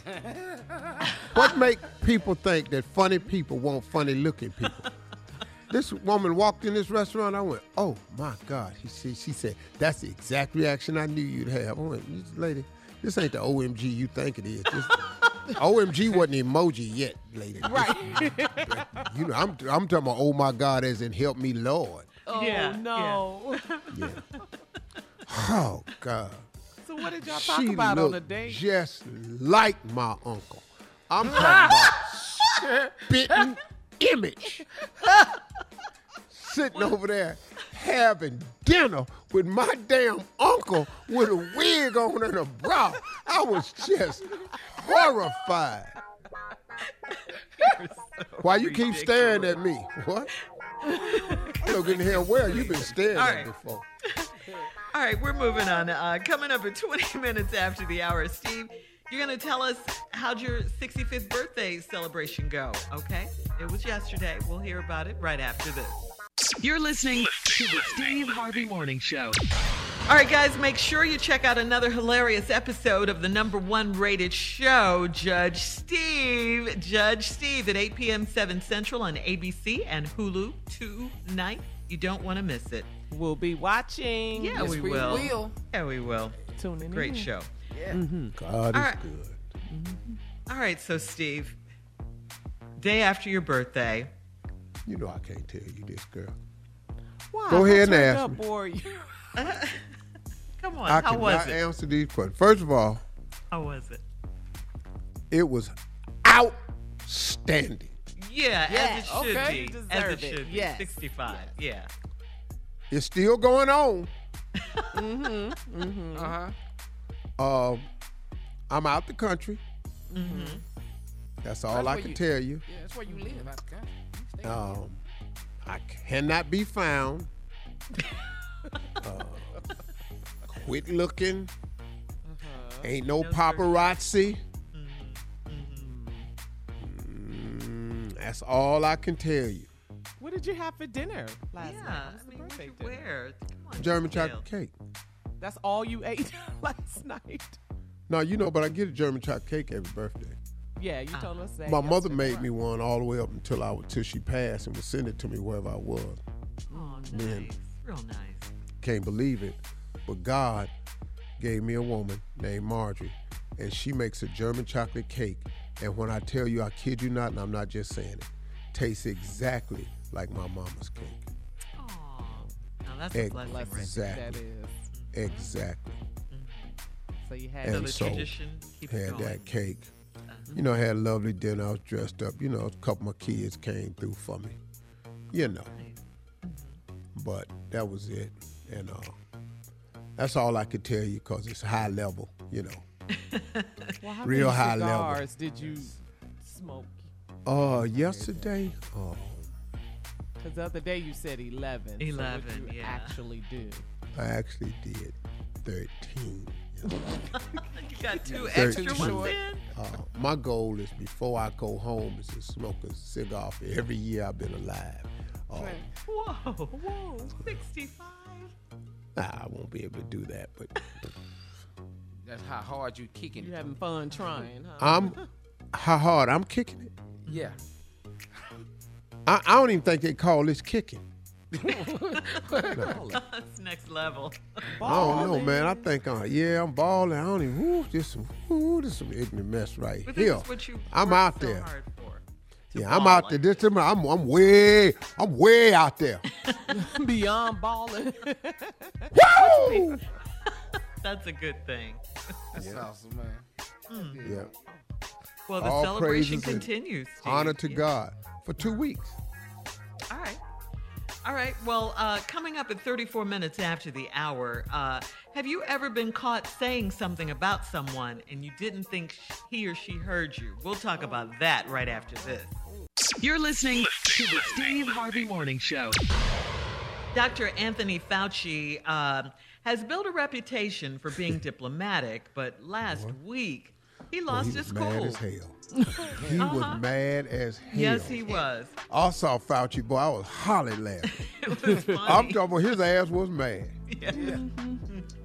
what make people think that funny people want funny looking people? this woman walked in this restaurant. I went, "Oh my God!" She she, she said, "That's the exact reaction I knew you'd have." I went, "This lady, this ain't the OMG you think it is. This, OMG wasn't emoji yet, lady. Right. You know, I'm I'm talking about, oh my God, as in help me, Lord. oh Yeah, no. Yeah. Oh God. So what did y'all talk she about on the date? just like my uncle. I'm talking about spitting image. Sitting over there having dinner with my damn uncle with a wig on and a bra. I was just horrified. Why you keep staring at me? What? Look in here where you've been staring All at before. All right, we're moving on. Uh, coming up at 20 minutes after the hour, Steve, you're going to tell us how'd your 65th birthday celebration go, okay? It was yesterday. We'll hear about it right after this. You're listening to the Steve Harvey Morning Show. All right, guys, make sure you check out another hilarious episode of the number one rated show, Judge Steve. Judge Steve at 8 p.m. 7 Central on ABC and Hulu tonight. You don't want to miss it. We'll be watching. Yeah, Yes, we, we will. will. Yeah, we will. Tuning in. Great in. show. Yeah. Mm-hmm. Mm-hmm. God is All right. good. Mm-hmm. All right, so Steve, day after your birthday, You know I can't tell you this, girl. Why? Go I ahead and turned ask up me. for you. come on, I how was cannot it? answer these questions. First of all, How was it? it was outstanding. Yeah, Yeah, as it should okay. be. You As it it. should be. Yes. 65. Yeah. It's still going on. Mm-hmm. Mm-hmm. Uh huh. Um, I'm out the country. Mm-hmm. That's all That's I can you- tell you. Yeah, that's where you live out the country. Um, I cannot be found. uh, quit looking. Ain't no No, sir. paparazzi. That's all I can tell you. What did you have for dinner last yeah. night? What I mean, birthday what'd you dinner? wear? Come on. German detail. chocolate cake. That's all you ate last night. No, you know, but I get a German chocolate cake every birthday. Yeah, you told us uh-huh. that. My mother yesterday. made me one all the way up until I until she passed and would send it to me wherever I was. Oh, mm-hmm. nice. Man. Real nice. Can't believe it, but God gave me a woman named Marjorie, and she makes a German chocolate cake. And when I tell you, I kid you not, and I'm not just saying it, tastes exactly like my mama's cake. Oh, now that's a Egg blessing. Exactly. That is. Mm-hmm. Exactly. Mm-hmm. So you had And the so, tradition keeps Had that cake. Uh-huh. You know, had a lovely dinner. I was dressed up. You know, a couple of my kids came through for me. You know. Mm-hmm. But that was it. And uh, that's all I could tell you because it's high level, you know. Well, how real many high level. did you smoke? Uh, yesterday, oh, Because the other day you said 11. so 11, what you yeah. actually do. I actually did 13. you got two extra ones in? Uh, my goal is before I go home is to smoke a cigar for every year I've been alive. Uh, Whoa. Whoa. 65? nah, I won't be able to do that, but That's how hard you kicking it. You it. having fun trying, huh? I'm how hard I'm kicking it. Yeah. I, I don't even think they call this kicking. That's next level. I don't know, man. I think, uh, yeah, I'm balling. I don't even. Woo, this some, woo, this some ignorant mess right But this here. is what you I'm worked out so there. hard for. to Yeah, I'm ball out there. like This, I'm, I'm way, I'm way out there. Beyond balling. Woo! That's a good thing. That's awesome, man. Yeah. Well, the All celebration continues. Steve. Honor to Yeah. God for two weeks. All right. All right. Well, uh, coming up at 34 minutes after the hour, uh, have you ever been caught saying something about someone and you didn't think he or she heard you? We'll talk about that right after this. You're listening to the Steve Harvey Morning Show. Dr. Anthony Fauci uh, has built a reputation for being diplomatic, but last week he lost he his was mad as uh-huh. hell. He was mad as hell. Yes, he was. I saw Fauci, boy, I was hollering laughing. It was funny. I'm talking about his ass was mad.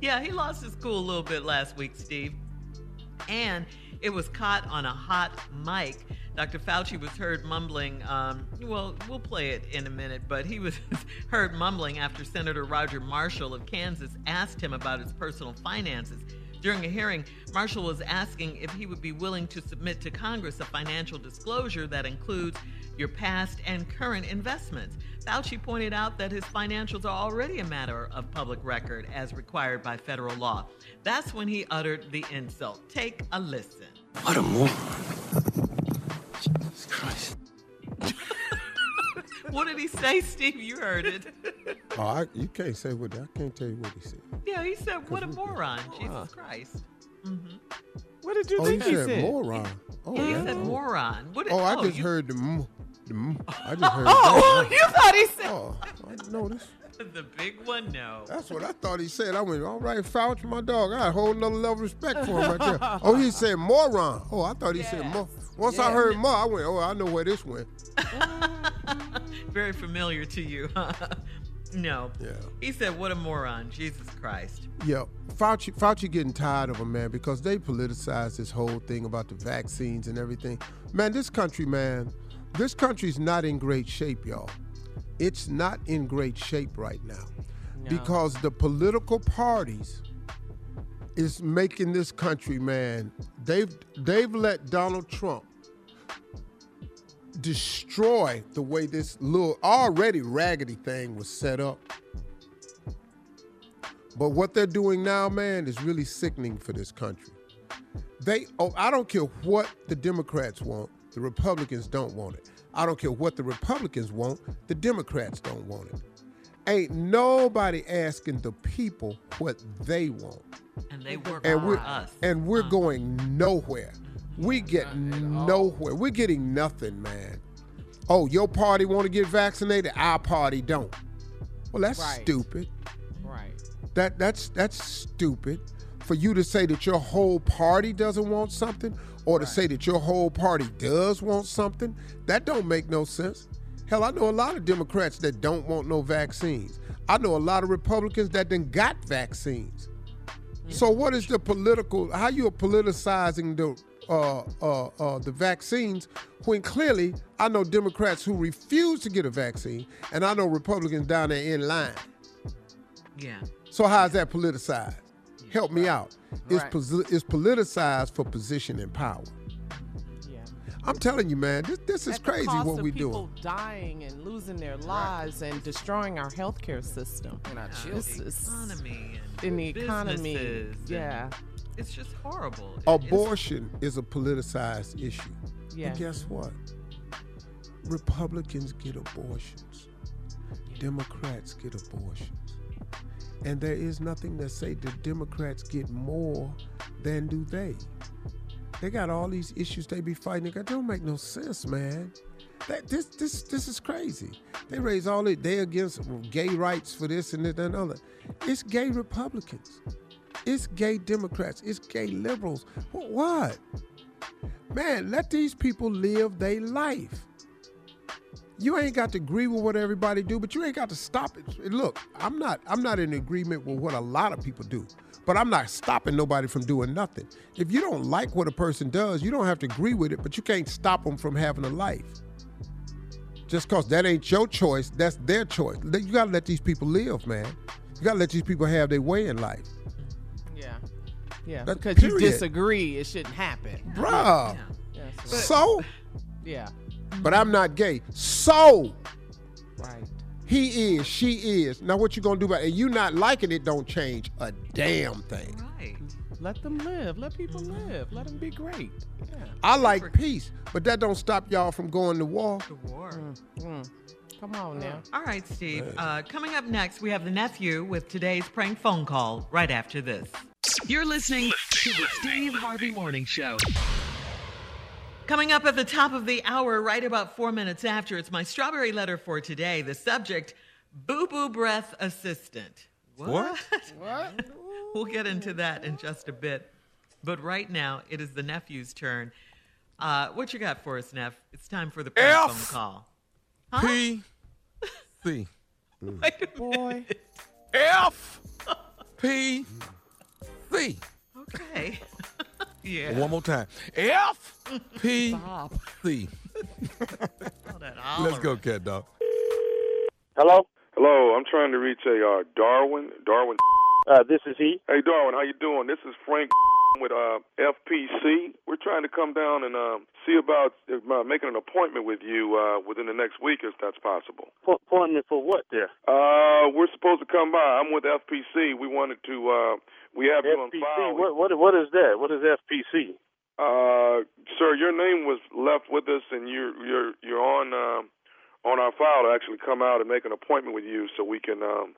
Yeah, he lost his cool a little bit last week, Steve. And it was caught on a hot mic. Dr. Fauci was heard mumbling. Um, well, we'll play it in a minute, but he was heard mumbling after Senator Roger Marshall of Kansas asked him about his personal finances. During a hearing, Marshall was asking if he would be willing to submit to Congress a financial disclosure that includes your past and current investments. Fauci pointed out that his financials are already a matter of public record as required by federal law. That's when he uttered the insult. Take a listen. What a moron. Jesus Christ. What did he say, Steve? You heard it. Oh, I, you can't say what I can't tell you what he said. Yeah, he said, What a moron. Jesus Christ. What did you Oh, he think he said said? moron. Oh, Yeah, he said moron. What did, Oh, I just you- heard the the mm. I just heard Oh, that. you thought he said. Oh, I didn't notice. the big one, no. That's what I thought he said. I went, all right, Fauci, my dog. I had a whole nother level of respect for him right there. Oh, he said moron. Oh, I thought he said more. Once I heard more, I went, oh, I know where this went. Very familiar to you. huh? no. Yeah. He said, What a moron. Jesus Christ. Yeah, Fauci, Fauci getting tired of him, man, because they politicize this whole thing about the vaccines and everything. Man, this country, man, this country's not in great shape, y'all. It's not in great shape right now because the political parties is making this country, man. They've they've let Donald Trump destroy the way this little already raggedy thing was set up. But what they're doing now, man, is really sickening for this country. They oh, I don't care what the Democrats want, the Republicans don't want it. I don't care what the Republicans want, the Democrats don't want it. Ain't nobody asking the people what they want. And they work And for we're us. and we're uh-huh. going nowhere. Mm-hmm. We get nowhere. We're getting nothing, man. Oh, your party want to get vaccinated, our party don't. Well, that's Right. stupid. Right. That that's that's stupid for you to say that your whole party doesn't want something or to say that your whole party does want something. That don't make no sense. Hell, I know a lot of Democrats that don't want no vaccines. I know a lot of Republicans that then got vaccines. So what is the political? How you are politicizing the uh, uh, uh, the vaccines when clearly I know Democrats who refuse to get a vaccine, and I know Republicans down there in line. yeah. So how's that politicized? Help me out. It's, Right. posi- it's politicized for position and power. Yeah. I'm telling you, man, this this is At the crazy cost what of we people doing. dying and losing their lives and destroying our healthcare system. And our Yeah, children. The economy and in the economy. businesses and Yeah. It's just horrible. Abortion is a politicized issue. Yeah. But guess what? Republicans get abortions. Democrats get abortions. And there is nothing that say the Democrats get more than do they. They got all these issues they be fighting. That don't make no sense, man. That this this this is crazy. They raise all it. They against gay rights for this and that and other. It's gay Republicans. It's gay Democrats. It's gay liberals. What? Man, let these people live their life. You ain't got to agree with what everybody do, but you ain't got to stop it. Look, I'm not I'm not in agreement with what a lot of people do, but I'm not stopping nobody from doing nothing. If you don't like what a person does, you don't have to agree with it, but you can't stop them from having a life. Just cause that ain't your choice, that's their choice. You gotta let these people live, man. You gotta let these people have their way in life. Yeah. Yeah. That- because you disagree, it shouldn't happen. Bruh. Yeah. So, yeah. But I'm not gay. So Right. he is, she is. Now what you gonna do about it? And you not liking it don't change a damn thing. Right. Let them live. Let people live. Let them be great. Yeah. I like peace, but that don't stop y'all from going to war. The war. Mm. Come on now. All right, Steve. Uh, coming up next, we have the nephew with today's prank phone call right after this. You're listening to the Steve Harvey Morning Show. Coming up at the top of the hour, right about four minutes after, it's my strawberry letter for today. The subject Boo Boo Breath Assistant. What? What? We'll get into that in just a bit. But right now, it is the nephew's turn. Uh, what you got for us, Neff? It's time for the prank F. phone call. P C Wait a Boy. F P C. Okay. yeah. One more time. F P Stop. C. All that Let's go, cat dog. Hello, Hello, I'm trying to reach a uh, Darwin. Darwin. uh, this is he. Hey, Darwin, how you doing? This is Frank with uh, FPC. We're trying to come down and um, see about uh, making an appointment with you uh, within the next week, if that's possible. Po- appointment for what there? Uh, we're supposed to come by. I'm with FPC. We wanted to. Uh, we have you on FPC. file. What, what what is that? What is FPC? Uh, sir, your name was left with us, and you're you're you're on uh, on our file to actually come out and make an appointment with you, so we can um,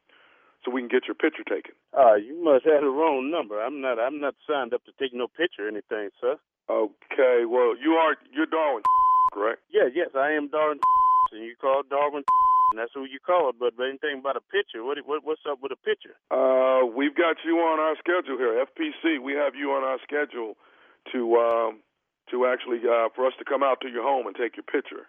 so we can get your picture taken. Uh, you must have the wrong number. I'm not I'm not signed up to take no picture or anything, sir. Okay. Well, you are you're Darwin, correct? Yeah, yes, I am Darwin, and you called Darwin, and that's who you call it. But, but anything about a picture? What, what what's up with a picture? Uh, we've got you on our schedule here, FPC. We have you on our schedule to um, to actually uh, for us to come out to your home and take your picture.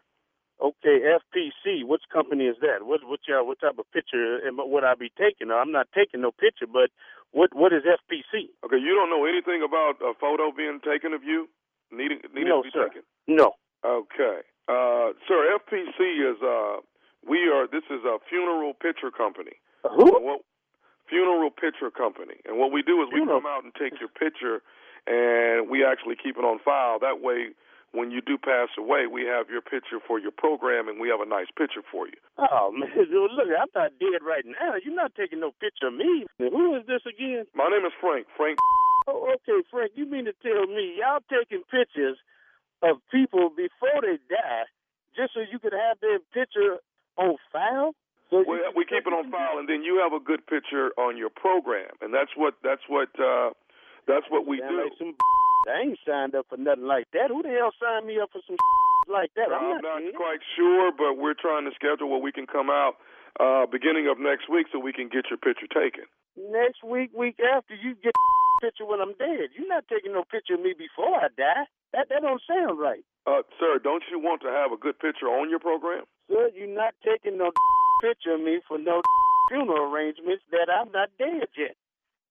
Okay, FPC. Which company is that? What what y'all what type of picture would I be taking? I'm not taking no picture, but what what is FPC? Okay. You don't know anything about a photo being taken of you needing needing No, to be sir. taken. No. Okay. Uh, sir, FPC is uh, we are. This is a funeral picture company. Who? What funeral picture company? And what we do is we Funeral- come out and take your picture, and we actually keep it on file. That way, when you do pass away, we have your picture for your program, and we have a nice picture for you. Oh man, dude, look, I'm not dead right now. You're not taking no picture of me. Who is this again? My name is Frank. Frank. Oh, okay, Frank. You mean to tell me y'all taking pictures of people before they die, just so you could have their picture on file? So you We, we keep it on file, and then you have a good picture on your program, and that's what that's what uh, that's what we do. like some I ain't signed up for nothing like that. Who the hell signed me up for some like that? I'm I'm not, not quite sure, but we're trying to schedule where we can come out uh, beginning of next week so we can get your picture taken. Next week, week after, you get picture when I'm dead. You're not taking no picture of me before I die. That that don't sound right. Uh, sir, don't you want to have a good picture on your program? Sir, you're not taking no picture of me for no funeral arrangements that I'm not dead yet.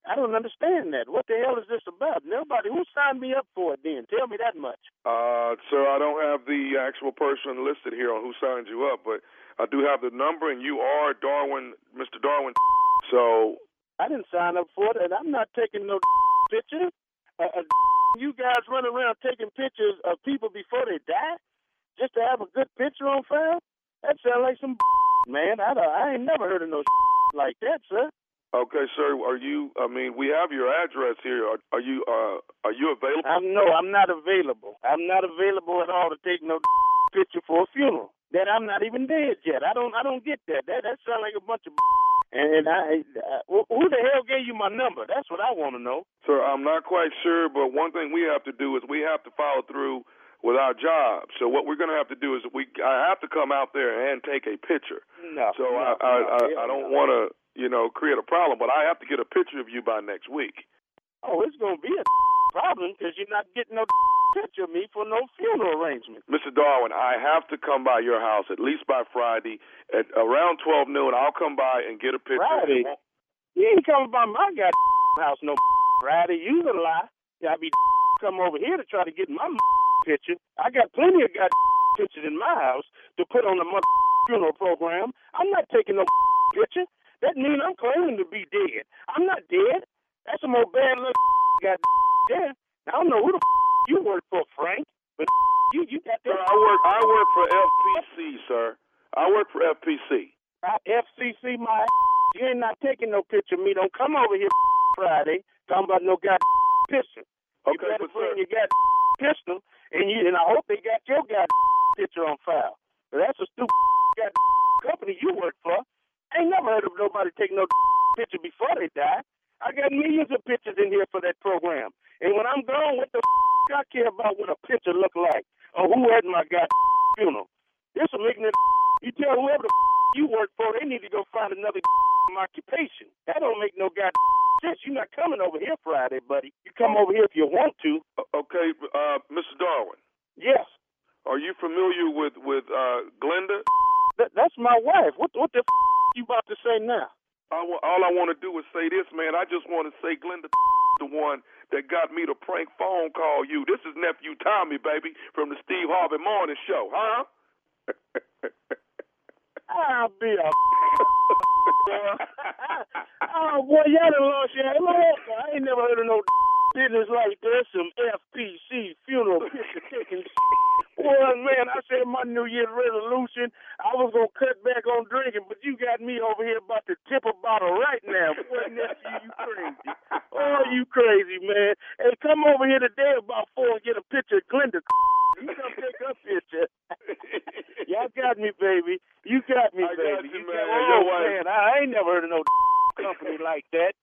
I don't understand that. What the hell is this about? Nobody who signed me up for it then? Tell me that much. Uh, sir, I don't have the actual person listed here on who signed you up, but I do have the number, and you are Darwin, Mr. Darwin. So, I didn't sign up for it, and I'm not taking no picture. Uh, uh, you guys run around taking pictures of people before they die just to have a good picture on file? That sounds like some man. I, don't- I ain't never heard of no like that, sir. okay, sir, are you? I mean, we have your address here. Are, are you? Uh, are you available? I'm no, I'm not available. I'm not available at all to take no picture for a funeral. That I'm not even dead yet. I don't, I don't get that. That that sounds like a bunch of. And I, uh, who the hell gave you my number? That's what I want to know. Sir, I'm not quite sure, but one thing we have to do is we have to follow through with our job. So what we're going to have to do is we I have to come out there and take a picture. No. So no, I I, no, I, I don't no. want to you know create a problem, but I have to get a picture of you by next week. Oh, it's gonna be a problem because you're not getting no picture me for no funeral arrangement. Mr. Darwin, I have to come by your house at least by Friday at around 12 noon. I'll come by and get a picture. Friday? You ain't coming by my goddamn house no Friday. You a lie. I be come over here to try to get my picture. I got plenty of goddamn pictures in my house to put on the mother funeral program. I'm not taking no picture. That means I'm claiming to be dead. I'm not dead. That's some more bad luck goddamn there. I don't know who the you work for, Frank, but you you got Sir. I work I work for FPC, sir. I work for FPC. I FCC my you ain't not taking no picture of me. Don't come over here Friday talking about no goddamn picture. You Okay, better bring sir, your goddamn pistol, and you and I hope they got your goddamn picture on file. But that's a stupid goddamn company you work for. I ain't never heard of nobody taking no picture before they die. I got millions of pictures in here for that program. And when I'm gone, what the I care about what a picture look like? or who at my god funeral. This will make that you tell whoever the you work for, they need to go find another occupation. That don't make no god sense. You're not coming over here Friday, buddy. You come over here if you want to. Okay, uh, Mr. Darwin, Yes, are you familiar with with uh, Glenda? that, that's my wife. What what the you about to say now? I all I want to do is say this, man. I just want to say Glenda the one that got me to prank phone call you. This is nephew Tommy, baby, from the Steve Harvey Morning Show, huh? I'll be a oh boy, y'all done lost your mind. I ain't never heard of no business like this. Some FPC funeral picture taking. Boy, man, I said my New Year's resolution, I was gonna cut back on drinking, but you got me over here about to tip a bottle right now. Boy, nephew, you crazy. Oh, you crazy, man. Hey, come over here today about four and get a picture of Glenda. You come take her picture. Y'all got me, baby. You got me, I got baby. you, got- man. Oh, Your wife- man, I ain't never heard of no company like that.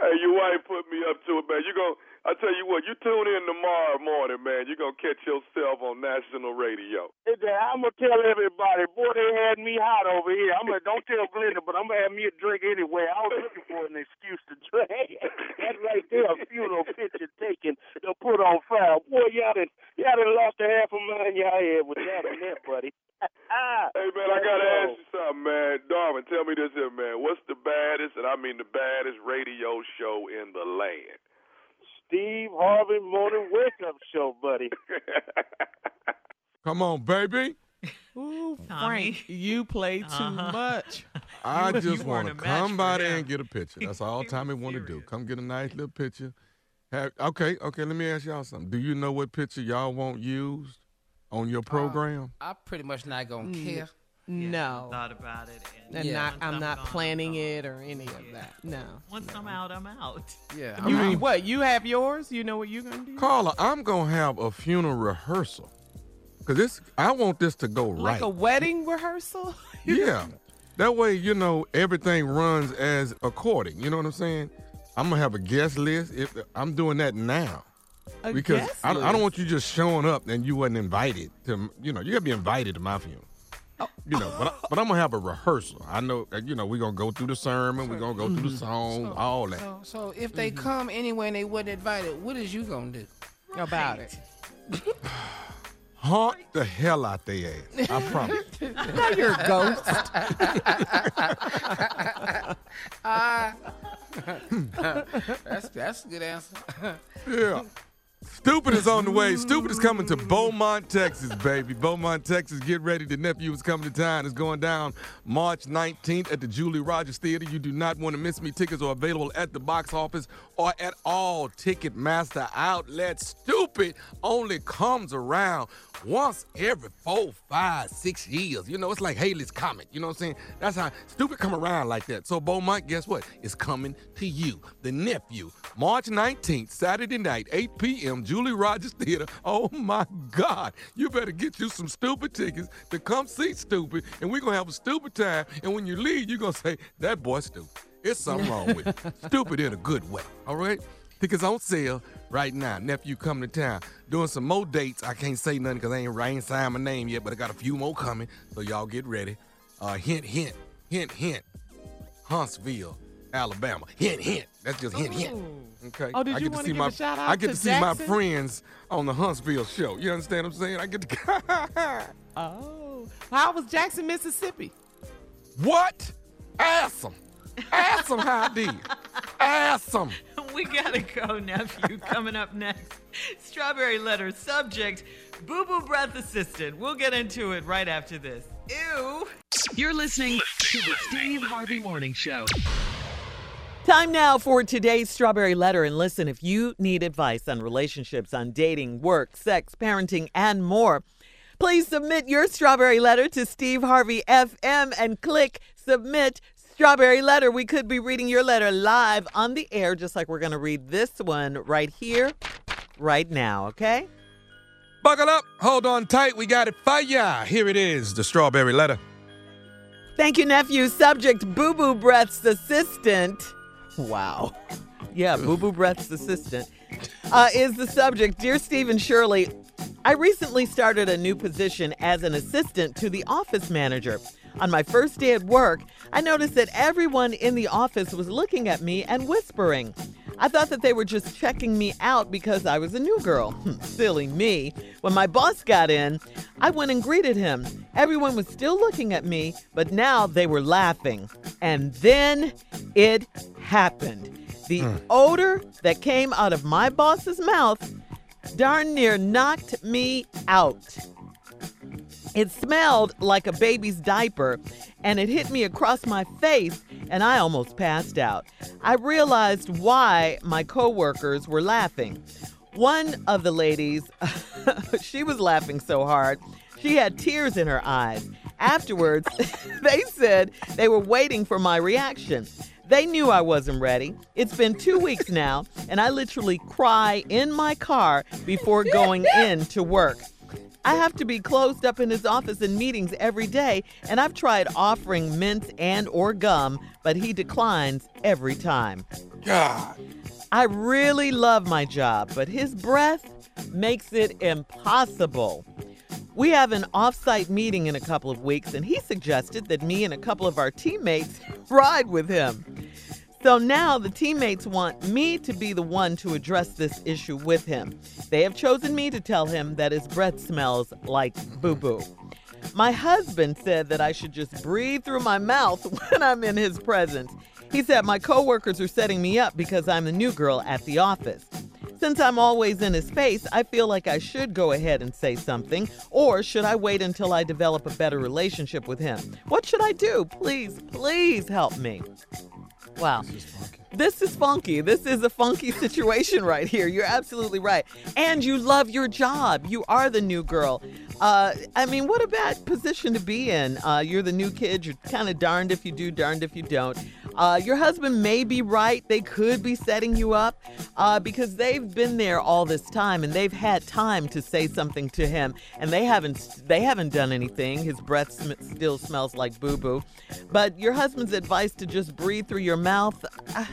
Hey, your wife put me up to it, man. You gon' I tell you what, you tune in tomorrow morning, man. You're gonna catch yourself on national radio. I'm gonna tell everybody, boy, they had me hot over here. I'm gonna don't tell Glenda, but I'm gonna have me a drink anyway. I was looking for an excuse to drink. That right there, a funeral picture taken to put on file. Boy, y'all done, y'all done lost a half a mind y'all had with that and that, buddy. Hey man, I gotta ask you something, man. Darwin, tell me this here, man. What's the baddest, and I mean the baddest radio show in the land? Steve Harvey Morning Wake Up Show, buddy. Come on, baby. Ooh, Tommy. Frank, you play too Uh-huh. much. I You just want to come by there and get a picture. That's all He Tommy want to do. Come get a nice little picture. Have, okay, okay. Let me ask y'all something. Do you know what picture y'all want used on your program? I'm pretty much not gonna Mm. care. No. Thought about it. And And Yeah. not, once I'm not gone, planning I'm it or any of that. No. Once I'm out, I'm out. Yeah, I'm- mean what? You have yours? You know what you're gonna do? Carla, I'm gonna have a funeral rehearsal because this. I want this to go Like right. Like a wedding rehearsal? yeah, that way you know everything runs as according. You know what I'm saying? I'm gonna have a guest list. If I'm doing that now. A because guest I, I don't want you just showing up and you wasn't invited to you know you gotta be invited to my funeral. You know but, I, but i'm gonna have a rehearsal i know uh, you know we're gonna go through the sermon we're gonna go through Mm-hmm. the song all that So, so if they come anyway and they wasn't invited, what is you gonna do? About it. haunt the hell out their ass i promise Now you're a ghost. Ah. that's that's a good answer. yeah Stupid is on the way. Stupid is coming to Beaumont, Texas, baby. Beaumont, Texas. Get ready. The nephew is coming to town. It's going down March 19th at the Julie Rogers Theater. You do not want to miss me. Tickets are available at the box office or at all Ticketmaster outlets. Stupid only comes around once every four, five, six years. You know, it's like Halley's Comet. You know what I'm saying? That's how stupid come around like that. So Beaumont, guess what? It's coming to you, the nephew, March 19th, Saturday night, 8 p.m., Julie Rogers Theater. Oh my God. You better get you some stupid tickets to come see Stupid, and we're going to have a stupid time. And when you leave, you're going to say, that boy stupid. It's something wrong with it. Stupid in a good way. All right? Tickets on sale right now. Nephew coming to town. Doing some more dates. I can't say nothing because I ain't, I ain't signed my name yet, but I got a few more coming. So y'all get ready. Uh, hint, hint, hint, hint. Huntsville, Alabama. Hint, hint. That's just hint, hint. Okay. Oh, did I you get wanna see give my a shout out I get to to see my friends on the Huntsville show. You understand what I'm saying? I get to go. Oh. How was Jackson, Mississippi? What? Ask them. Ask them how I did. Ask them. we gotta go, nephew. Coming up next, strawberry letter subject, boo boo breath assistant. We'll get into it right after this. Ew. You're listening to the Steve Harvey Morning Show. Time now for today's strawberry letter. And listen, if you need advice on relationships, on dating, work, sex, parenting, and more, please submit your strawberry letter to Steve Harvey FM and click submit strawberry letter. We could be reading your letter live on the air, just like we're going to read this one right here, right now, okay? Buckle up. Hold on tight. We got it for ya. Here it is, the strawberry letter. Thank you, nephew. Subject Boo Boo Breath's assistant. Wow. Yeah, Boo Boo Breath's assistant uh, is the subject. Dear Steve and Shirley, I recently started a new position as an assistant to the office manager. On my first day at work, I noticed that everyone in the office was looking at me and whispering. I thought that they were just checking me out because I was a new girl. Hmm, silly me. When my boss got in, I went and greeted him. Everyone was still looking at me, but now they were laughing. And then it happened. The hmm. odor that came out of my boss's mouth darn near knocked me out. It smelled like a baby's diaper and it hit me across my face and I almost passed out. I realized why my coworkers were laughing. One of the ladies, she was laughing so hard, she had tears in her eyes. Afterwards, they said they were waiting for my reaction. They knew I wasn't ready. It's been two weeks now, and I literally cry in my car before going in to work. I have to be closed up in his office in meetings every day, and I've tried offering mint and or gum, but he declines every time. God. I really love my job, but his breath makes it impossible. We have an off-site meeting in a couple of weeks, and he suggested that me and a couple of our teammates ride with him. So now the teammates want me to be the one to address this issue with him. They have chosen me to tell him that his breath smells like boo boo. My husband said that I should just breathe through my mouth when I'm in his presence. He said my coworkers are setting me up because I'm the new girl at the office. Since I'm always in his face, I feel like I should go ahead and say something, or should I wait until I develop a better relationship with him? What should I do? Please, please help me. Wow. This is funky. This is a funky situation right here. You're absolutely right. And you love your job. You are the new girl. Uh, I mean, what a bad position to be in. Uh, you're the new kid. You're kind of darned if you do, darned if you don't. Uh, your husband may be right. They could be setting you up uh, because they've been there all this time and they've had time to say something to him, and they haven't. They haven't done anything. His breath sm- still smells like boo boo. But your husband's advice to just breathe through your mouth, I,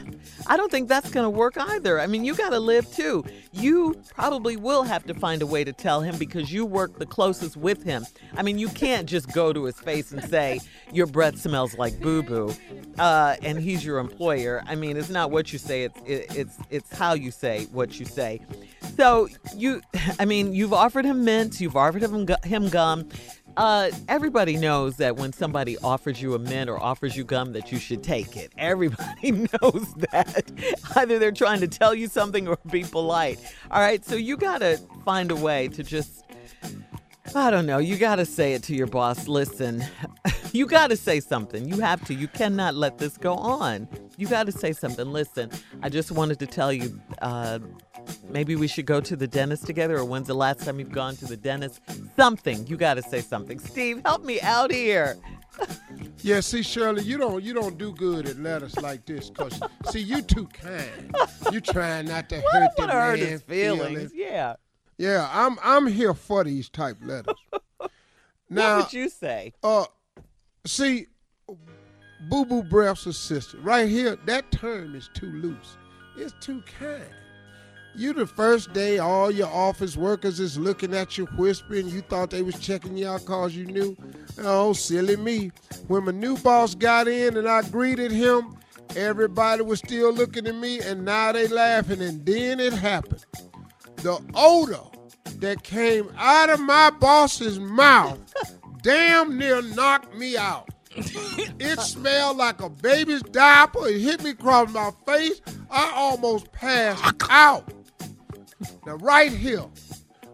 I don't think that's going to work either. I mean, you got to live too. You probably will have to find a way to tell him because you work the closest with him. I mean, you can't just go to his face and say your breath smells like boo boo. Uh, and he's your employer. I mean, it's not what you say; it's it, it's it's how you say what you say. So you, I mean, you've offered him mint, you've offered him him gum. Uh, everybody knows that when somebody offers you a mint or offers you gum, that you should take it. Everybody knows that. Either they're trying to tell you something or be polite. All right, so you gotta find a way to just I don't know. You got to say it to your boss. Listen, you got to say something. You have to. You cannot let this go on. You got to say something. Listen, I just wanted to tell you uh, maybe we should go to the dentist together, or when's the last time you've gone to the dentist? Something. You got to say something. Steve, help me out here. Yeah, see, Shirley, you don't you don't do good at letters like this, cause see, you too kind. You trying not to Well, hurt the to hurt his feelings. feelings. Yeah. Yeah, I'm I'm here for these type letters. now, what would you say? uh, see, boo boo breath's sister. Right here, that term is too loose. It's too kind. You the first day, all your office workers is looking at you, whispering. You thought they was checking you out cause you knew. Oh, silly me. When my new boss got in and I greeted him, everybody was still looking at me, and now they laughing. And then it happened. The odor that came out of my boss's mouth damn near knocked me out. it smelled like a baby's diaper. It hit me across my face. I almost passed out. Now, right here,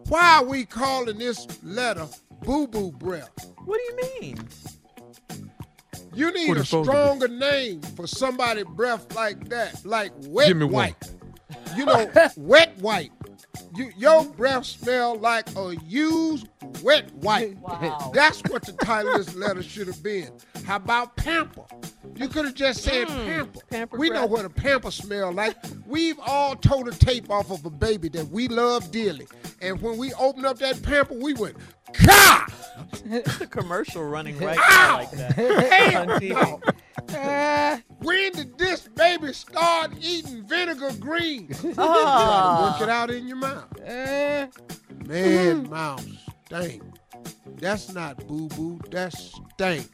why are we calling this letter boo boo breath? What do you mean? You need a it's supposed to be. stronger name for somebody breath like that, like wet Give me one. wipe. You know, wet wipe. You, your breath smell like a used wet wipe. Wow. That's what the title of this letter should have been. How about pamper? You could have just said pamper. Mm, Pamper we know what a pamper smell like. We've all told a tape off of a baby that we love dearly. And when we opened up that pamper, we went, God! It's a commercial running right now like that on TV. no. Uh, when did this baby start eating vinegar greens? You try to Ah. work it out in your mouth. Uh, Man, mouth stink. That's not boo boo. That's stank.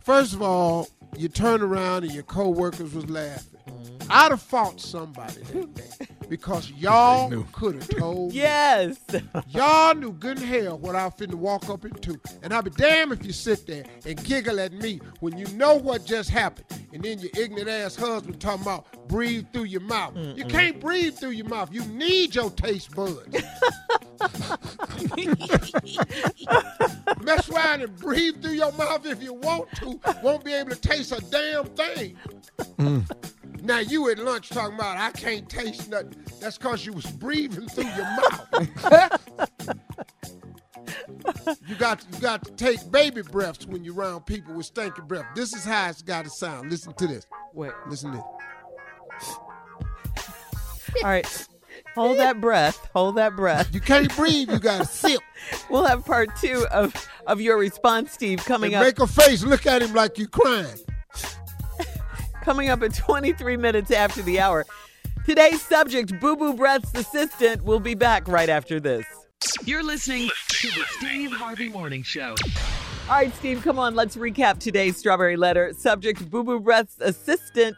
First of all, you turn around and your coworkers was laughing. I'd have fought somebody that day because y'all could have told me. Yes. Y'all knew good and hell what I was finna walk up into. And I'll be damned if you sit there and giggle at me when you know what just happened. And then your ignorant ass husband talking about breathe through your mouth. You can't breathe through your mouth. You need your taste buds. Mess around and breathe through your mouth if you want to. Won't be able to taste a damn thing. Hmm. Now you at lunch talking about I can't taste nothing. That's cause you was breathing through your mouth. you got you got to take baby breaths when you're around people with stinky breath. This is how it's got to sound. Listen to this. Wait. Listen to this. All right. Hold that breath. Hold that breath. You can't breathe. You got to sip. We'll have part two of, of your response, Steve, coming And up. make a face. Look at him like you're crying. coming up at 23 minutes after the hour. Today's subject, Boo Boo Breath's assistant, will be back right after this. You're listening to the Steve Harvey Morning Show. All right, Steve, come on. Let's recap today's strawberry letter. Subject, Boo Boo Breath's assistant.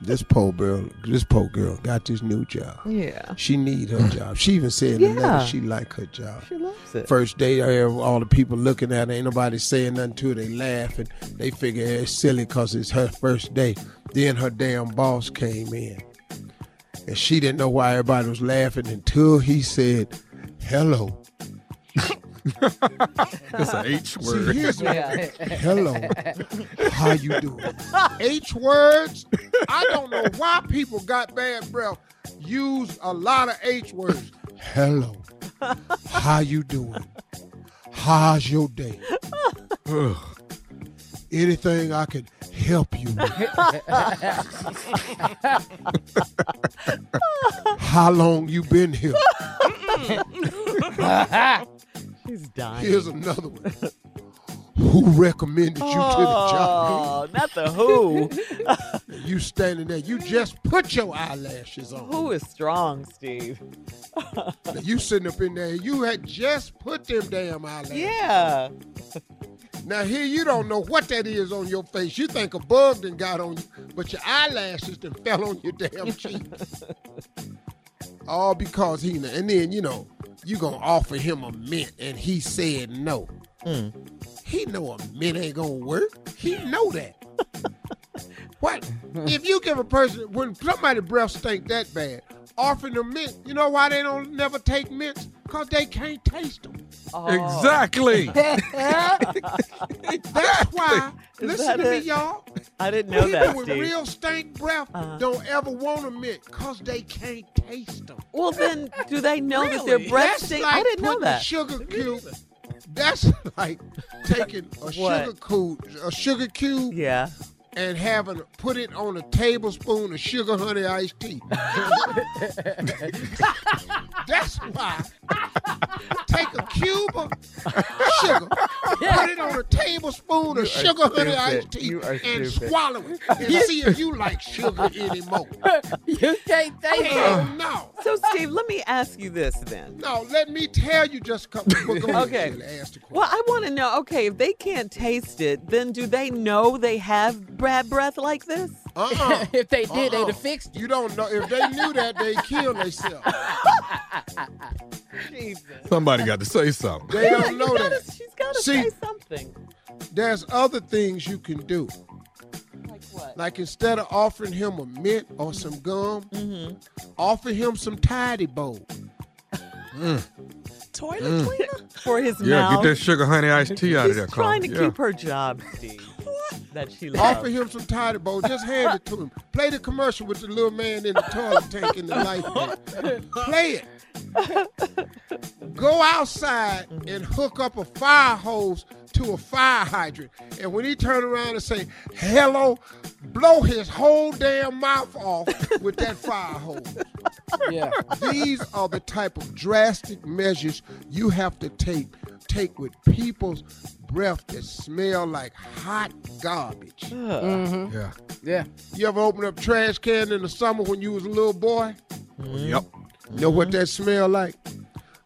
This poor girl, this poor girl got this new job. Yeah. She need her job. She even said in the Yeah. letter she like her job. She loves it. First day, I have all the people looking at her. Ain't nobody saying nothing to her. They laugh and they figure it's silly because it's her first day. Then her damn boss came in. And she didn't know why everybody was laughing until he said, hello. It's an H See, word. here's Yeah. hello. How you doing? H words. I don't know why people got bad breath. Use a lot of H words. Hello. How you doing? How's your day? Ugh. Anything I can help you with? How long you been here? She's dying. Here's another one. Who recommended you to the oh, job? Oh, not the who. You standing there. You just put your eyelashes on. who is strong, Steve? Now, you sitting up in there. You had just put them damn eyelashes. Yeah. Now here you don't know what that is on your face. You think a bug done got on you, but your eyelashes done fell on your damn cheek. All because he and then you know you gonna offer him a mint and he said no. Hmm. He know a mint ain't gonna work. He know that. what if you give a person when somebody breath stink that bad, offering them mint? You know why they don't never take mints? Cause they can't taste them. Exactly. That's why. Is listen that to me, y'all. I didn't know People that, with Steve. real stank breath Uh-huh. don't ever want a mint because they can't taste them. Well, then, do they know that their breath That's stink? like I didn't know that. A sugar cube. That's like taking a sugar cube, a sugar cube, Yeah. and having put it on a tablespoon of sugar honey iced tea. That's why. Take a cube of sugar, put it on a tablespoon of sugar honey iced tea, and stupid. swallow it, and see if you like sugar anymore. you can't taste Hell oh, it. no. So, Steve, let me ask you this then. No, let me tell you just a couple. Well, go ahead, Okay. Ask the question. Well, I want to know. Okay, if they can't taste it, then do they know they have bad breath like this? Uh-uh. if they did, they'd Uh-uh. have fixed it. You don't know. If they knew that, they'd kill themselves. Somebody got to say something. They don't know Gotta- that. she's got to say something. There's other things you can do. Like what? Like instead of offering him a mint or some gum, Mm-hmm. offer him some Ty-D-Bol. Toilet cleaner? For his Yeah, mouth. get that sugar honey iced tea out of She's there, trying Carl. to yeah. keep her job, Steve. That she loves. Offer him some Ty-D-Bol. Just hand it to him. Play the commercial with the little man in the toilet tank in the life belt. Play it. Go outside and hook up a fire hose to a fire hydrant. And when he turn around and say, hello, blow his whole damn mouth off with that fire hose. Yeah. These are the type of drastic measures you have to take take with people's breath that smell like hot garbage. Mm-hmm. Yeah. Yeah. You ever open up trash can in the summer when you was a little boy? Yep. You know what that smell like?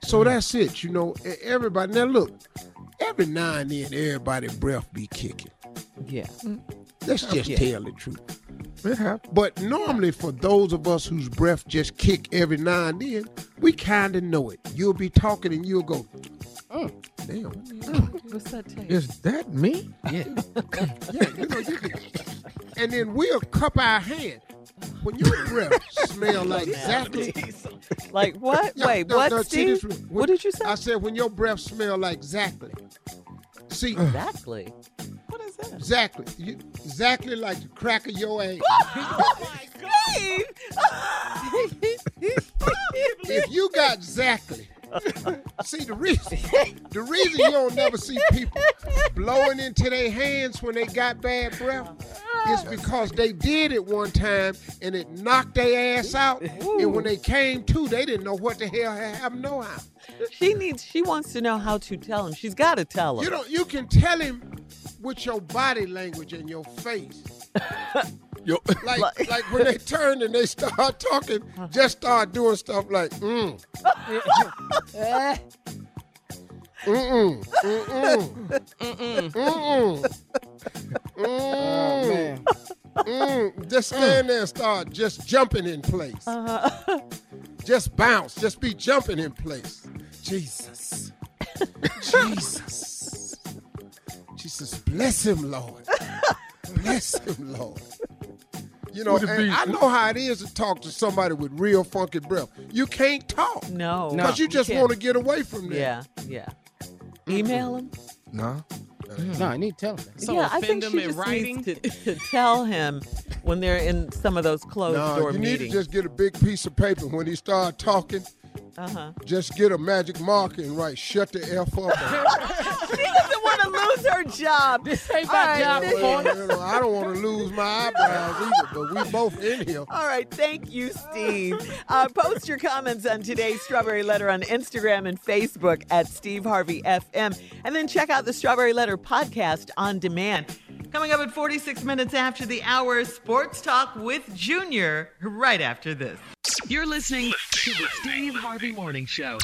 So that's it. You know, everybody. Now look, every now and then, everybody breath be kicking. Yeah. Let's just Yeah. tell the truth. But normally, for those of us whose breath just kick every now and then, we kind of know it. You'll be talking and you'll go, "Mm, damn. What's that taste? Is that me? Yeah. yeah, you know, you can. And then we'll cup our hand. When your breath smell like exactly. Like what? Yeah, Wait, no, what, no, see Steve? this- what did you say? I said when your breath smell like exactly. See, exactly. What is that? exactly. You, exactly like the crack of your ass. Steve! if you got exactly. See the reason the reason you don't never see people blowing into their hands when they got bad breath is because they did it one time and it knocked their ass out. And when they came to, they didn't know what the hell had happened no how. She needs. She wants to know how to tell him. She's got to tell him. You know, you can tell him with your body language and your face. Yo, Like, like when they turn and they start talking, just start doing stuff like, mm. Mm-mm. Mm-mm. Mm-mm. Mm. Mm. Just stand there and start just jumping in place. Just bounce. Just be jumping in place. Jesus. Jesus. Jesus, bless him, Lord. Bless him, Lord. You know, Would it and I know how it is to talk to somebody with real funky breath. You can't talk. no, Because you just want to get away from that. Yeah, yeah. Email him. no. No, I need to tell him. So yeah, I think offend him she in just writing? needs to, to tell him when they're in some of those closed No, door you need meetings. to just get a big piece of paper when he start talking. uh-huh. Just get a magic marker and write "shut the f up." lose her job. This ain't my right, job, this- Well, you know, I don't want to lose my eyebrows either, but we both in here. All right, thank you, Steve. Uh, post your comments on today's Strawberry Letter on Instagram and Facebook at Steve Harvey FM, and then check out the Strawberry Letter podcast on demand. Coming up at 46 minutes after the hour, Sports Talk with Junior, right after this. You're listening to the Steve Harvey Morning Show.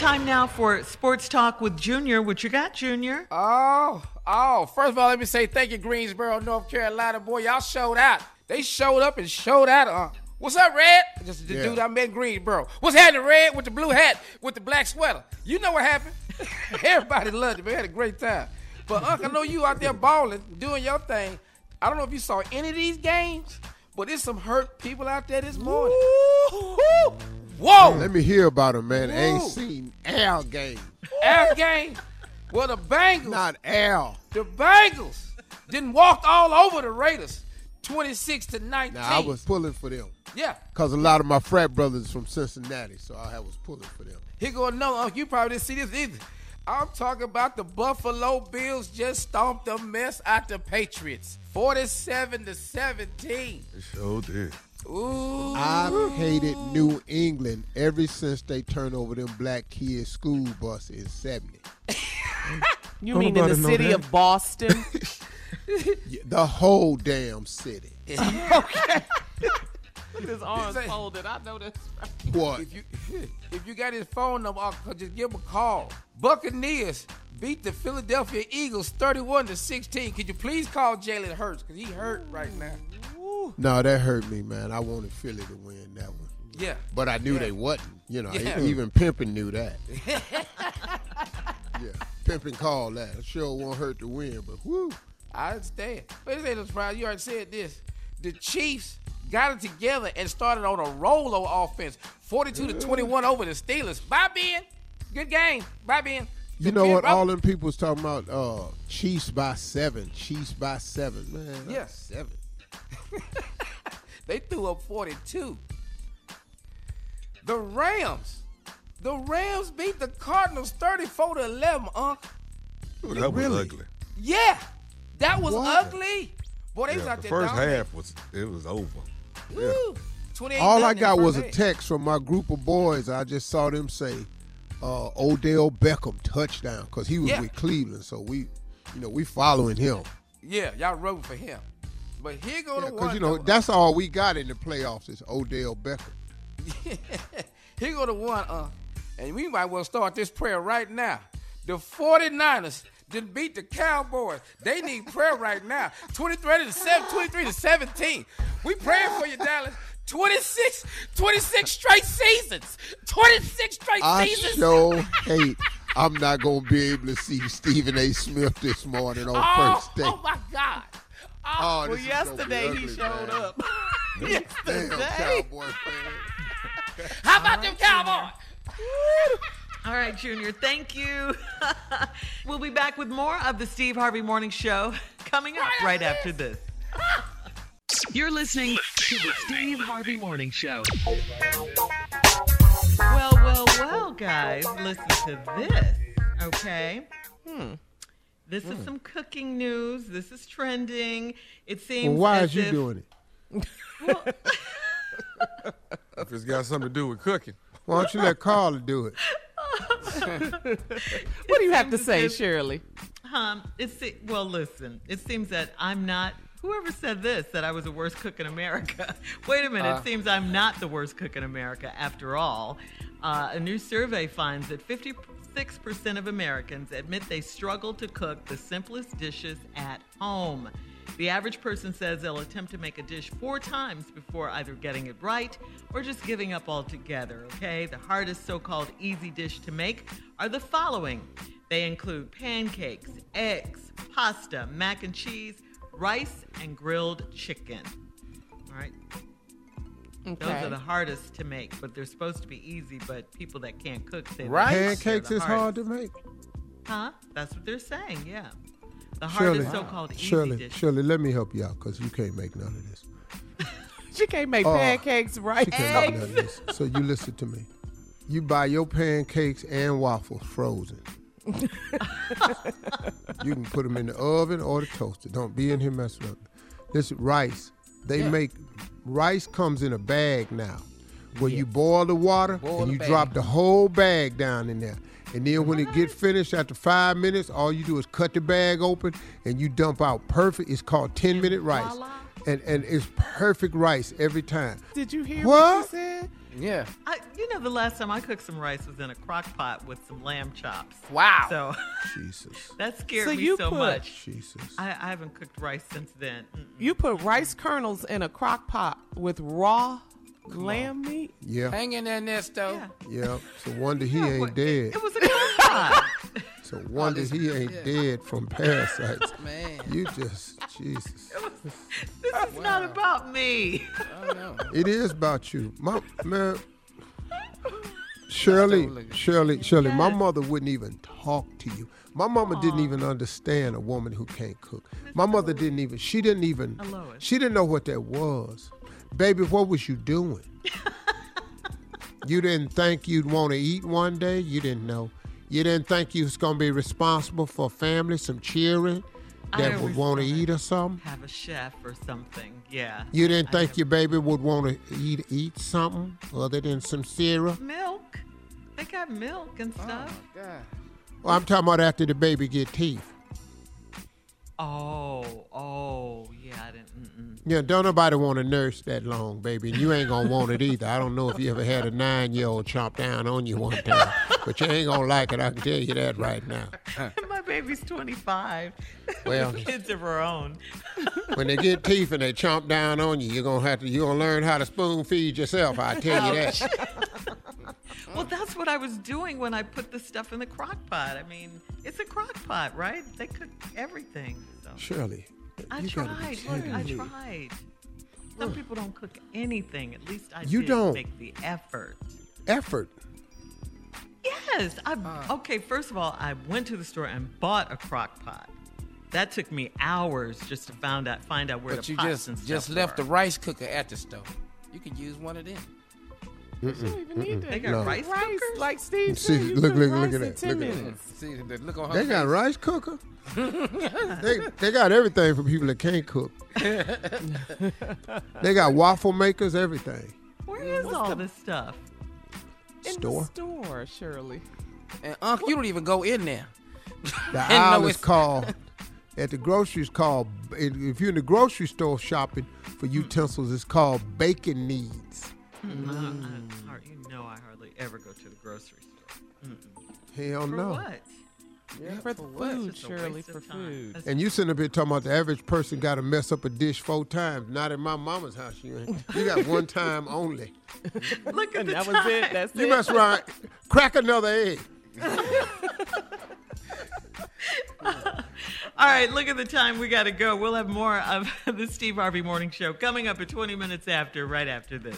Time now for Sports Talk with Junior. What you got, Junior? Oh, oh. First of all, let me say thank you, Greensboro, North Carolina. Boy, y'all showed out. They showed up and showed out. Uh, what's up, Red? Just the Yeah. dude I met in Greensboro. What's happening, Red, with the blue hat, with the black sweater? You know what happened? Everybody loved it. We had a great time. But, Unc, I know you out there balling, doing your thing. I don't know if you saw any of these games, but there's some hurt people out there this morning. Whoa! Let me hear about him, man. I ain't seen Al game. Al game. Well, the Bengals. Not Al. The Bengals didn't walk all over the Raiders, 26 to 19. Now I was pulling for them yeah. because a lot of my frat brothers from Cincinnati, so I was pulling for them. Here go another. Oh, uh, you probably didn't see this either. I'm talking about the Buffalo Bills just stomped the mess out the Patriots, 47 to 17. It sure did. Ooh. I've hated New England ever since they turned over them black kids school bus in 70. You Don't mean in the city that. of Boston? Yeah, The whole damn city. Look at his arms Say- folded. I know this. What? If you if you got his phone number, I'll just give him a call. Buccaneers beat the Philadelphia Eagles 31 to 16. Could you please call Jalen Hurts because he hurt right now. No, that hurt me, man. I wanted Philly to win that one. Yeah. But I knew Yeah. they wasn't. You know, Yeah. even Pimpin knew that. yeah, Pimpin called that. I sure won't hurt to win, but whoo. I understand. But this ain't no surprise. You already said this. The Chiefs got it together and started on a roll of offense. 42 to 21 over the Steelers. Bye, Ben. Good game. Bye, Ben. You know Ben what? Rob- All them people was talking about uh, Chiefs by seven. Chiefs by seven. Man, not Yeah. seven. They threw up 42. The Rams. The Rams beat the Cardinals 34 to 11, Unc. Ooh, that was ugly. Yeah. That was What? ugly. Boy, they was Yeah, out the there first dominating. half was it was over. Woo. 28 All I got was a text from my group of boys. I just saw them say uh, Odell Beckham touchdown because he was Yeah. with Cleveland. So we, you know, we following him. Yeah, y'all rooting for him. But here go the Because you know though. that's all we got in the playoffs is Odell Beckham. Here go the one, uh, and we might well start this prayer right now. The 49ers didn't beat the Cowboys. They need prayer right now. 23 to 7, 23 to 17. We praying for you, Dallas. 26, 26 straight seasons. 26 straight I seasons. sure hate. I'm not gonna be able to see Stephen A. Smith this morning on oh, first day. oh my God. Oh, oh Well, this is yesterday he showed man. up. Damn yesterday. Cowboy fan. How about them Cowboys? All right, Junior, thank you. we'll be back with more of the Steve Harvey Morning Show coming up right after this. You're listening to the Steve Harvey Morning Show. Well, well, well, guys, listen to this, okay? Hmm. This is some cooking news. This is trending. It seems. Well, why as is you if- doing it? If it's got something to do with cooking. Why don't you let Carla do it? What do you have to say, Shirley? Um, it's well. Listen, it seems that I'm not. Whoever said this that I was the worst cook in America. Wait a minute. Uh. it seems I'm not the worst cook in America after all. Uh, a new survey finds that 56% of Americans admit they struggle to cook the simplest dishes at home. The average person says they'll attempt to make a dish four times before either getting it right or just giving up altogether, okay? The hardest so called easy dish to make are the following they include pancakes, eggs, pasta, mac and cheese, rice, and grilled chicken. All right? Okay. Those are the hardest to make, but they're supposed to be easy, but people that can't cook say that Pancakes the is hard to make. Huh? That's what they're saying, yeah. The Shirley, hardest so called easy Shirley, dish. Shirley, let me help you out because you can't make none of this. She can't make Oh. pancakes right. She can't make none of this. So you listen to me. You buy your pancakes and waffles frozen. you can put them in the oven or the toaster. Don't be in here messing up. This rice, they make rice comes in a bag now, where you boil the water Boil and the you bag. drop the whole bag down in there. And then when it get finished after five minutes, all you do is cut the bag open and you dump out perfect. It's called ten minute rice, and and it's perfect rice every time. Did you hear what, What? she said? Yeah. I, you know, the last time I cooked some rice was in a crock pot with some lamb chops. Wow. So Jesus, that scared So me you so put- much. Jesus. I, I haven't cooked rice since then. Mm-mm. You put rice kernels in a crock pot with raw lamb meat. Yeah, Hanging in there, Nesto. Yeah. yeah. It's a wonder he Yeah, ain't what- dead. It was a crock pot. It's a wonder this- he ain't yeah. dead from parasites. Man. You just Jesus. this is not about me. I know. It is about you, my man. Shirley, Shirley, Shirley. My mother wouldn't even talk to you. My mama didn't even understand a woman who can't cook. My mother didn't even. She didn't even. Alois. She didn't know what that was. Baby, what was you doing? you didn't think you'd want to eat one day. You didn't know. You didn't think you was gonna be responsible for a family, some children I that would want to eat or something. Have a chef or something. Yeah. You didn't I think have- your baby would want to eat eat something other than some cereal? milk. They got milk and oh, stuff. Oh, God. Well, I'm talking about after the baby get teeth. Oh, oh, yeah. I didn't. Mm-mm. Yeah, don't nobody want to nurse that long, baby, and you ain't gonna want it either. I don't know if you ever had a nine-year-old chomp down on you one time, but you ain't gonna like it. I can tell you that right now. My baby's 25. Well- kids of her own. When they get teeth and they chomp down on you, you're gonna have to you're gonna learn how to spoon feed yourself. I tell you that. Well, that's what I was doing when I put the stuff in the crock pot. I mean, it's a crock pot, right? They cook everything. So. Shirley, I you tried. Look, I tried. Some people don't cook anything. At least I You did don't. make the effort. Effort. Yes. I uh. okay. First of all, I went to the store and bought a crock pot. That took me hours just to find out find out where But the you pots just and stuff just left were. the rice cooker at the stove. You could use one of them. You don't even need They that. got No. rice rice, cookers. like Steve See, said. you look, cook look, rice look at in that, 10 look at that. minutes. See the look on her They got rice cooker. they they got everything for people that can't cook. they got waffle makers, everything. Where mm, is all this stuff? In Store. the store, Shirley. And Unc, you don't even go in there. The And no, aisle is it's- called at the groceries called. If you're in the grocery store shopping for mm. utensils, it's called bacon needs. Mm, I- I- anymore. You know I hardly ever go to the grocery store. Mm-mm. Hell For no. what? Yeah, for for what? food, It's just a Shirley, for food. That's- And you sitting up here talking about the average person got to mess up a dish four times. Not in my mama's house. You ain't. You got one time only. Look at And the that time. was it. That's You it. mess around, crack another egg. All right, look at the time. We got to go. We'll have more of the Steve Harvey Morning Show coming up at 20 minutes after, right after this.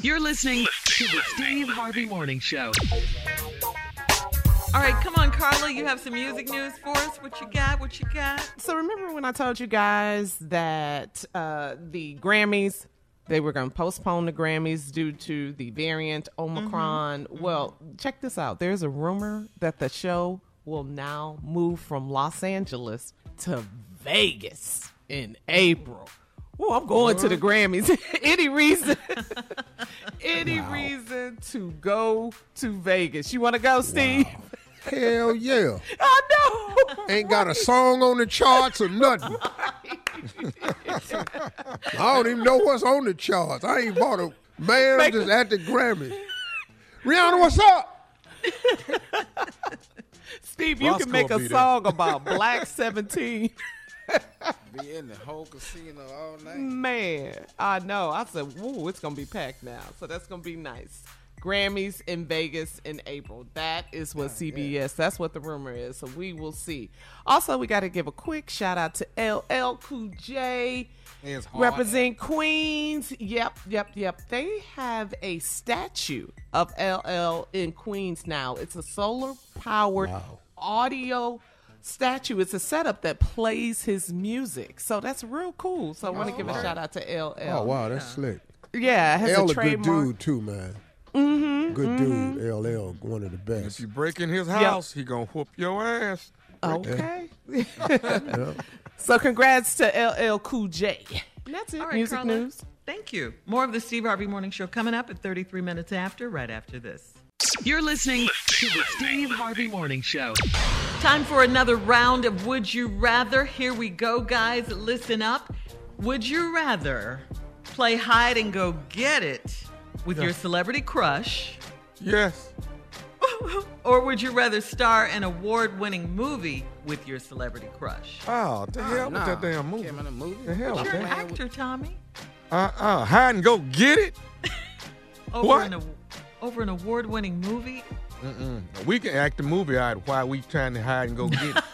You're listening to the Steve Harvey Morning Show. All right, come on, Carla. You have some music news for us. What you got? What you got? So remember when I told you guys that uh, the Grammys they were going to postpone the Grammys due to the variant Omicron? Well, check this out. There's a rumor that the show will now move from Los Angeles to Vegas in April. Oh, I'm going to the Grammys. any reason? any reason to go to Vegas? You want to go, Steve? Hell yeah. I know. Ain't got a song on the charts or nothing. I don't even know what's on the charts. I ain't bought a man Make- just at the Grammys. Rihanna, what's up? Steve, you Roscoe can make a song about Black 17. Be in the whole casino all night. Man, I know. I said, "Woo, it's gonna be packed now." So that's gonna be nice. Grammys in Vegas in April. That is what CBS. That's what the rumor is. So we will see. Also, we got to give a quick shout out to LL Cool J. Represent Queens. Yep, yep, yep. They have a statue of LL in Queens now. It's a solar powered audio statue. It's a setup that plays his music. So that's real cool. So I want to give a shout out to LL. Oh, wow, that's slick. Yeah, it has L a a good dude, too, man. Mm-hmm, good dude. LL, one of the best. If you break in his house, he gonna whoop your ass. Okay. so congrats to LL Cool J. And that's it. All right, Music Carla. news. Thank you. More of the Steve Harvey Morning Show coming up at 33 minutes after, right after this. You're listening to the Steve Harvey Morning Show. Time for another round of Would You Rather. Here we go, guys. Listen up. Would you rather play hide and go get it with your celebrity crush, Yes. or would you rather star an award winning movie with your celebrity crush? Oh, the hell Nah, with that damn movie. Came in a movie. The hell You're with an that. actor, Tommy. Uh uh. Hide and go get it. Over What? an a- over an award winning movie. Mm-mm. We can act the movie out while we trying to hide and go get it.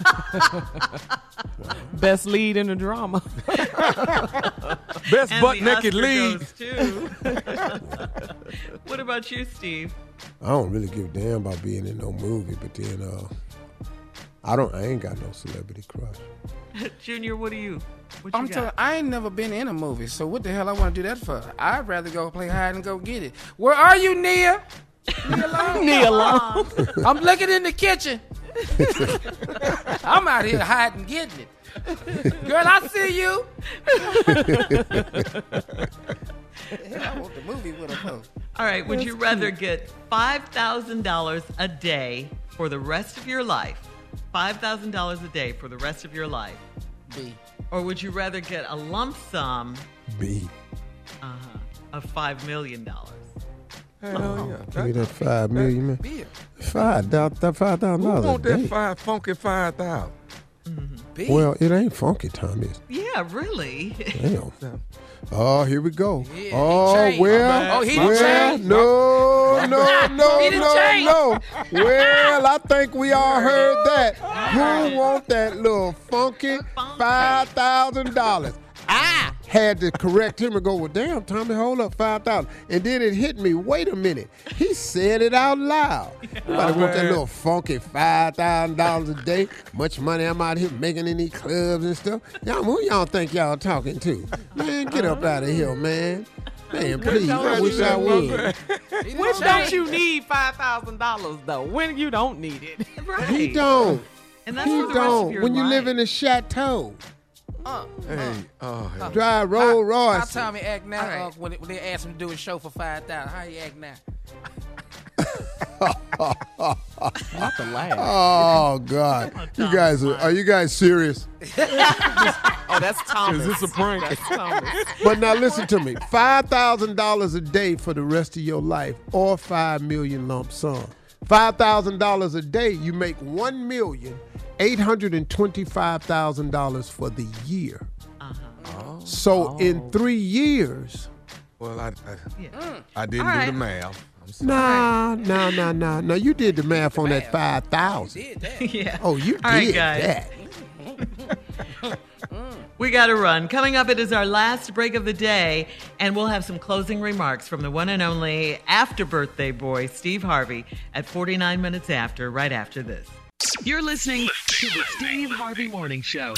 Best lead in the drama. Best And butt naked lead. goes to- what about you, Steve? I don't really give a damn about being in no movie, but then uh, I don't. I ain't got no celebrity crush. Junior, what do you? What you I'm got? telling I ain't never been in a movie, so what the hell I want to do that for? I'd rather go play hide and go get it. Where are you, Nia? Nia Long? Nia Long. I'm looking in the kitchen. I'm out here hiding, and getting it. Girl, I see you. hell, I want the movie with her. though. All right, would you rather get $5,000 a day for the rest of your life? $5,000 a day for the rest of your life. B. Or would you rather get a lump sum B. uh-huh, of $5 million? Hell yeah. Give me that five million, man. B. Five thousand, that five thousand Who dollars a want that five funky five thousand? B. Well, it ain't funky, Tommy. Yeah, really. Damn. Oh, here we go. Yeah, oh, well, Oh, he well, no, no, no, no, no. Well, I think we all heard that. Who want that little funky five thousand dollars? I had to correct him and go, well, damn, Tommy, hold up, five thousand. And then it hit me. Wait a minute. He said it out loud. Nobody want that little funky five thousand dollars a day. Much money I'm out here making in these clubs and stuff. Y'all, who y'all think y'all talking to? Man, get up out of here, man. Man, please. I wish I would. He When don't you need five thousand dollars though? When you don't need it? right. He don't. And that's He for the rest of don't. your When you live in a chateau, uh, hey, uh, oh, uh, dry roll, Royce. How Tommy act now? Right. Uh, when, it, when, they asked him to do a show for five thousand, how he act now? Not laugh. Oh God! You guys are, are you guys serious? oh, that's Thomas. Is this a prank? That's But now listen to me: five thousand dollars a day for the rest of your life, or five million lump sum. Five thousand dollars a day, you make one million. million $825,000 for the year. Uh-huh. Oh, so oh. in three years. Well, I, I, yeah. I didn't All do right. the math. Nah, nah, nah, nah. No, you did the math on that 5,000. yeah. Oh, you All did right, that. Mm. we got to run. Coming up, it is our last break of the day, and we'll have some closing remarks from the one and only after birthday boy, Steve Harvey, at 49 minutes after, right after this. You're listening to the Steve Harvey Morning Show.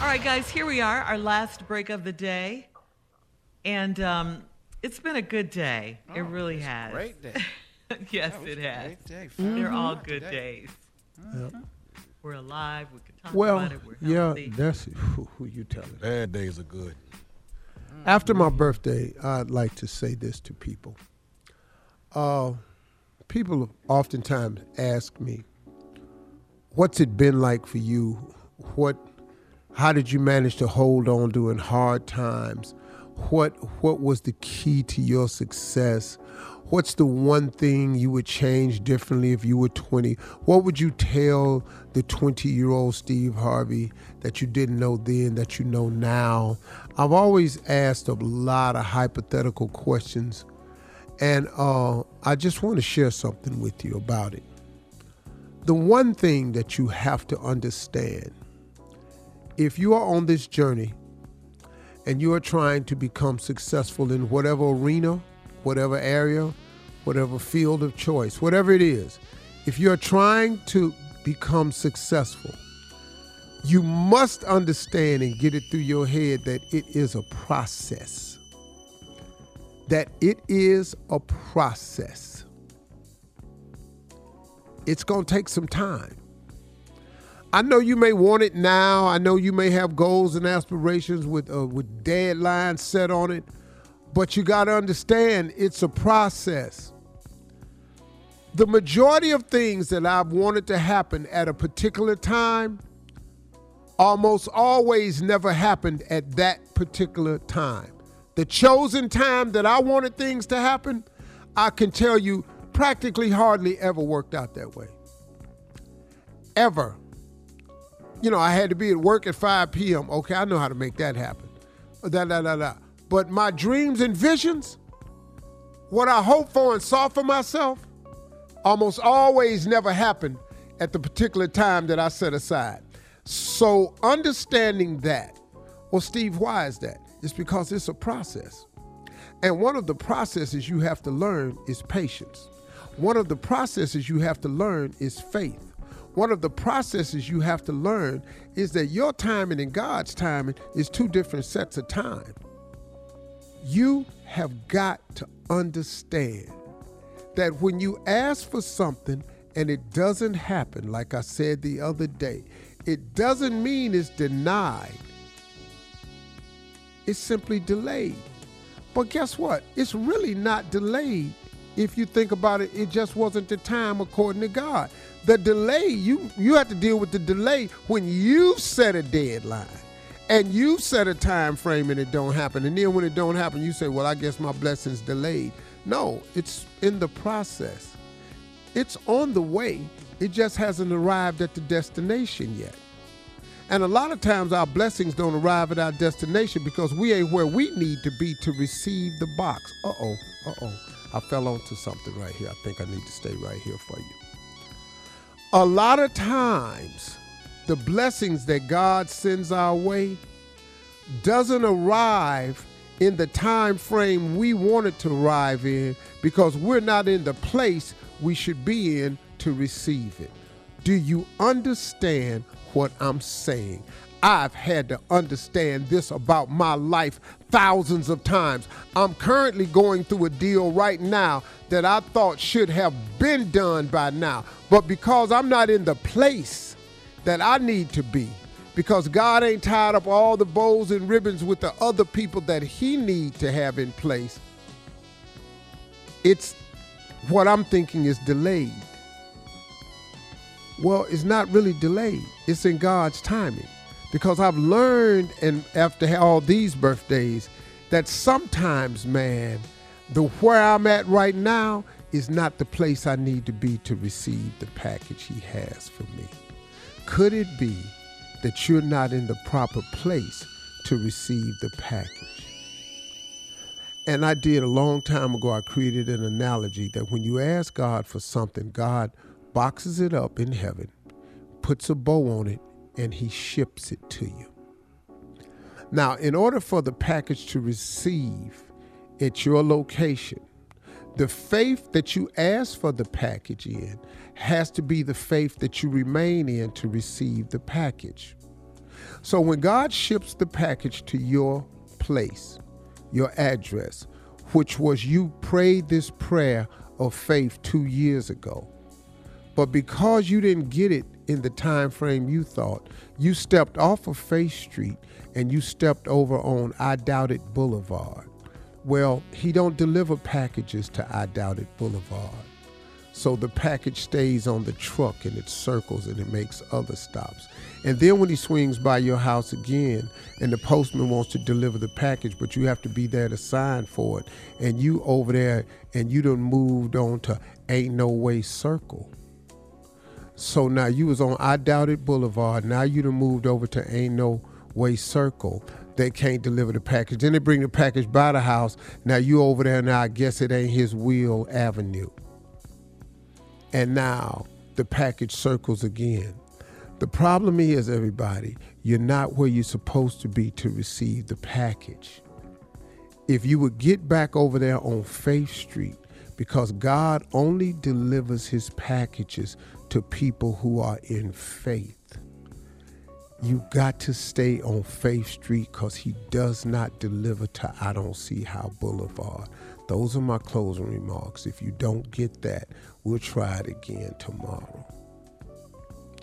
All right, guys, here we are, our last break of the day. And um, it's been a good day. it really has. Great day. yes, it has. Great day. They're all good day. days. We're alive. We can talk Well, about it. We're healthy. yeah, that's who, who you telling. Bad days are good. After my birthday, I'd like to say this to people. Uh, people oftentimes ask me, "What's it been like for you? What? How did you manage to hold on during hard times? What? What was the key to your success? What's the one thing you would change differently if you were 20? What would you tell the 20 year old Steve Harvey that you didn't know then that you know now? I've always asked a lot of hypothetical questions, and uh, I just want to share something with you about it. The one thing that you have to understand if you are on this journey and you are trying to become successful in whatever arena, whatever area, whatever field of choice, whatever it is, if you're trying to become successful, you must understand and get it through your head that it is a process. That it is a process. It's going to take some time. I know you may want it now. I know you may have goals and aspirations with uh, with deadlines set on it, but you got to understand it's a process. The majority of things that I've wanted to happen at a particular time almost always never happened at that particular time. The chosen time that I wanted things to happen, I can tell you practically hardly ever worked out that way. Ever. You know, I had to be at work at 5 p.m. Okay, I know how to make that happen. Uh, da, da, da, da. But my dreams and visions, what I hoped for and saw for myself, almost always never happened at the particular time that I set aside. So understanding that, well, Steve, why is that? It's because it's a process. And one of the processes you have to learn is patience. One of the processes you have to learn is faith. One of the processes you have to learn is that your timing and God's timing is two different sets of time. You have got to understand that when you ask for something and it doesn't happen, like I said the other day, it doesn't mean it's denied. It's simply delayed. But guess what? It's really not delayed. If you think about it, it just wasn't the time according to God. The delay, you you have to deal with the delay when you set a deadline and you set a time frame and it don't happen. And then when it don't happen, you say, "Well, I guess my blessing's delayed." No, it's in the process. It's on the way. It just hasn't arrived at the destination yet. And a lot of times our blessings don't arrive at our destination because we ain't where we need to be to receive the box. Uh oh, uh oh. I fell onto something right here. I think I need to stay right here for you. A lot of times, the blessings that God sends our way doesn't arrive in the time frame we want it to arrive in because we're not in the place we should be in to receive it. Do you understand what I'm saying? I've had to understand this about my life thousands of times. I'm currently going through a deal right now that I thought should have been done by now. But because I'm not in the place that I need to be, because God ain't tied up all the bows and ribbons with the other people that he need to have in place, it's what I'm thinking is delayed. Well, it's not really delayed. It's in God's timing. Because I've learned, and after all these birthdays, that sometimes, man, the where I'm at right now is not the place I need to be to receive the package He has for me. Could it be that you're not in the proper place to receive the package? And I did a long time ago, I created an analogy that when you ask God for something, God boxes it up in heaven, puts a bow on it, and He ships it to you. Now, in order for the package to receive at your location, the faith that you ask for the package in has to be the faith that you remain in to receive the package. So when God ships the package to your place, your address, which was you prayed this prayer of faith two years ago, but because you didn't get it in the time frame you thought, you stepped off of Faith Street and you stepped over on I Doubt It Boulevard. Well, he don't deliver packages to I Doubt It Boulevard. So the package stays on the truck and it circles and it makes other stops. And then when he swings by your house again and the postman wants to deliver the package, but you have to be there to sign for it, and you over there and you done moved on to Ain't No Way Circle. So now you was on I Doubt It Boulevard. Now you done moved over to Ain't No Way Circle. They can't deliver the package. Then they bring the package by the house. Now you over there now. I guess it ain't his wheel avenue. And now the package circles again. The problem is, everybody, you're not where you're supposed to be to receive the package. If you would get back over there on Faith Street, because God only delivers his packages to people who are in faith. You got to stay on Faith Street because he does not deliver to I Don't See How Boulevard. Those are my closing remarks. If you don't get that, we'll try it again tomorrow.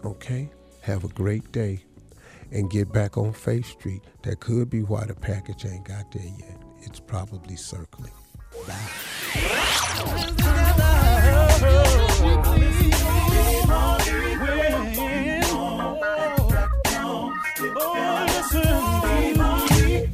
Okay? Have a great day and get back on Faith Street. That could be why the package ain't got there yet. It's probably circling.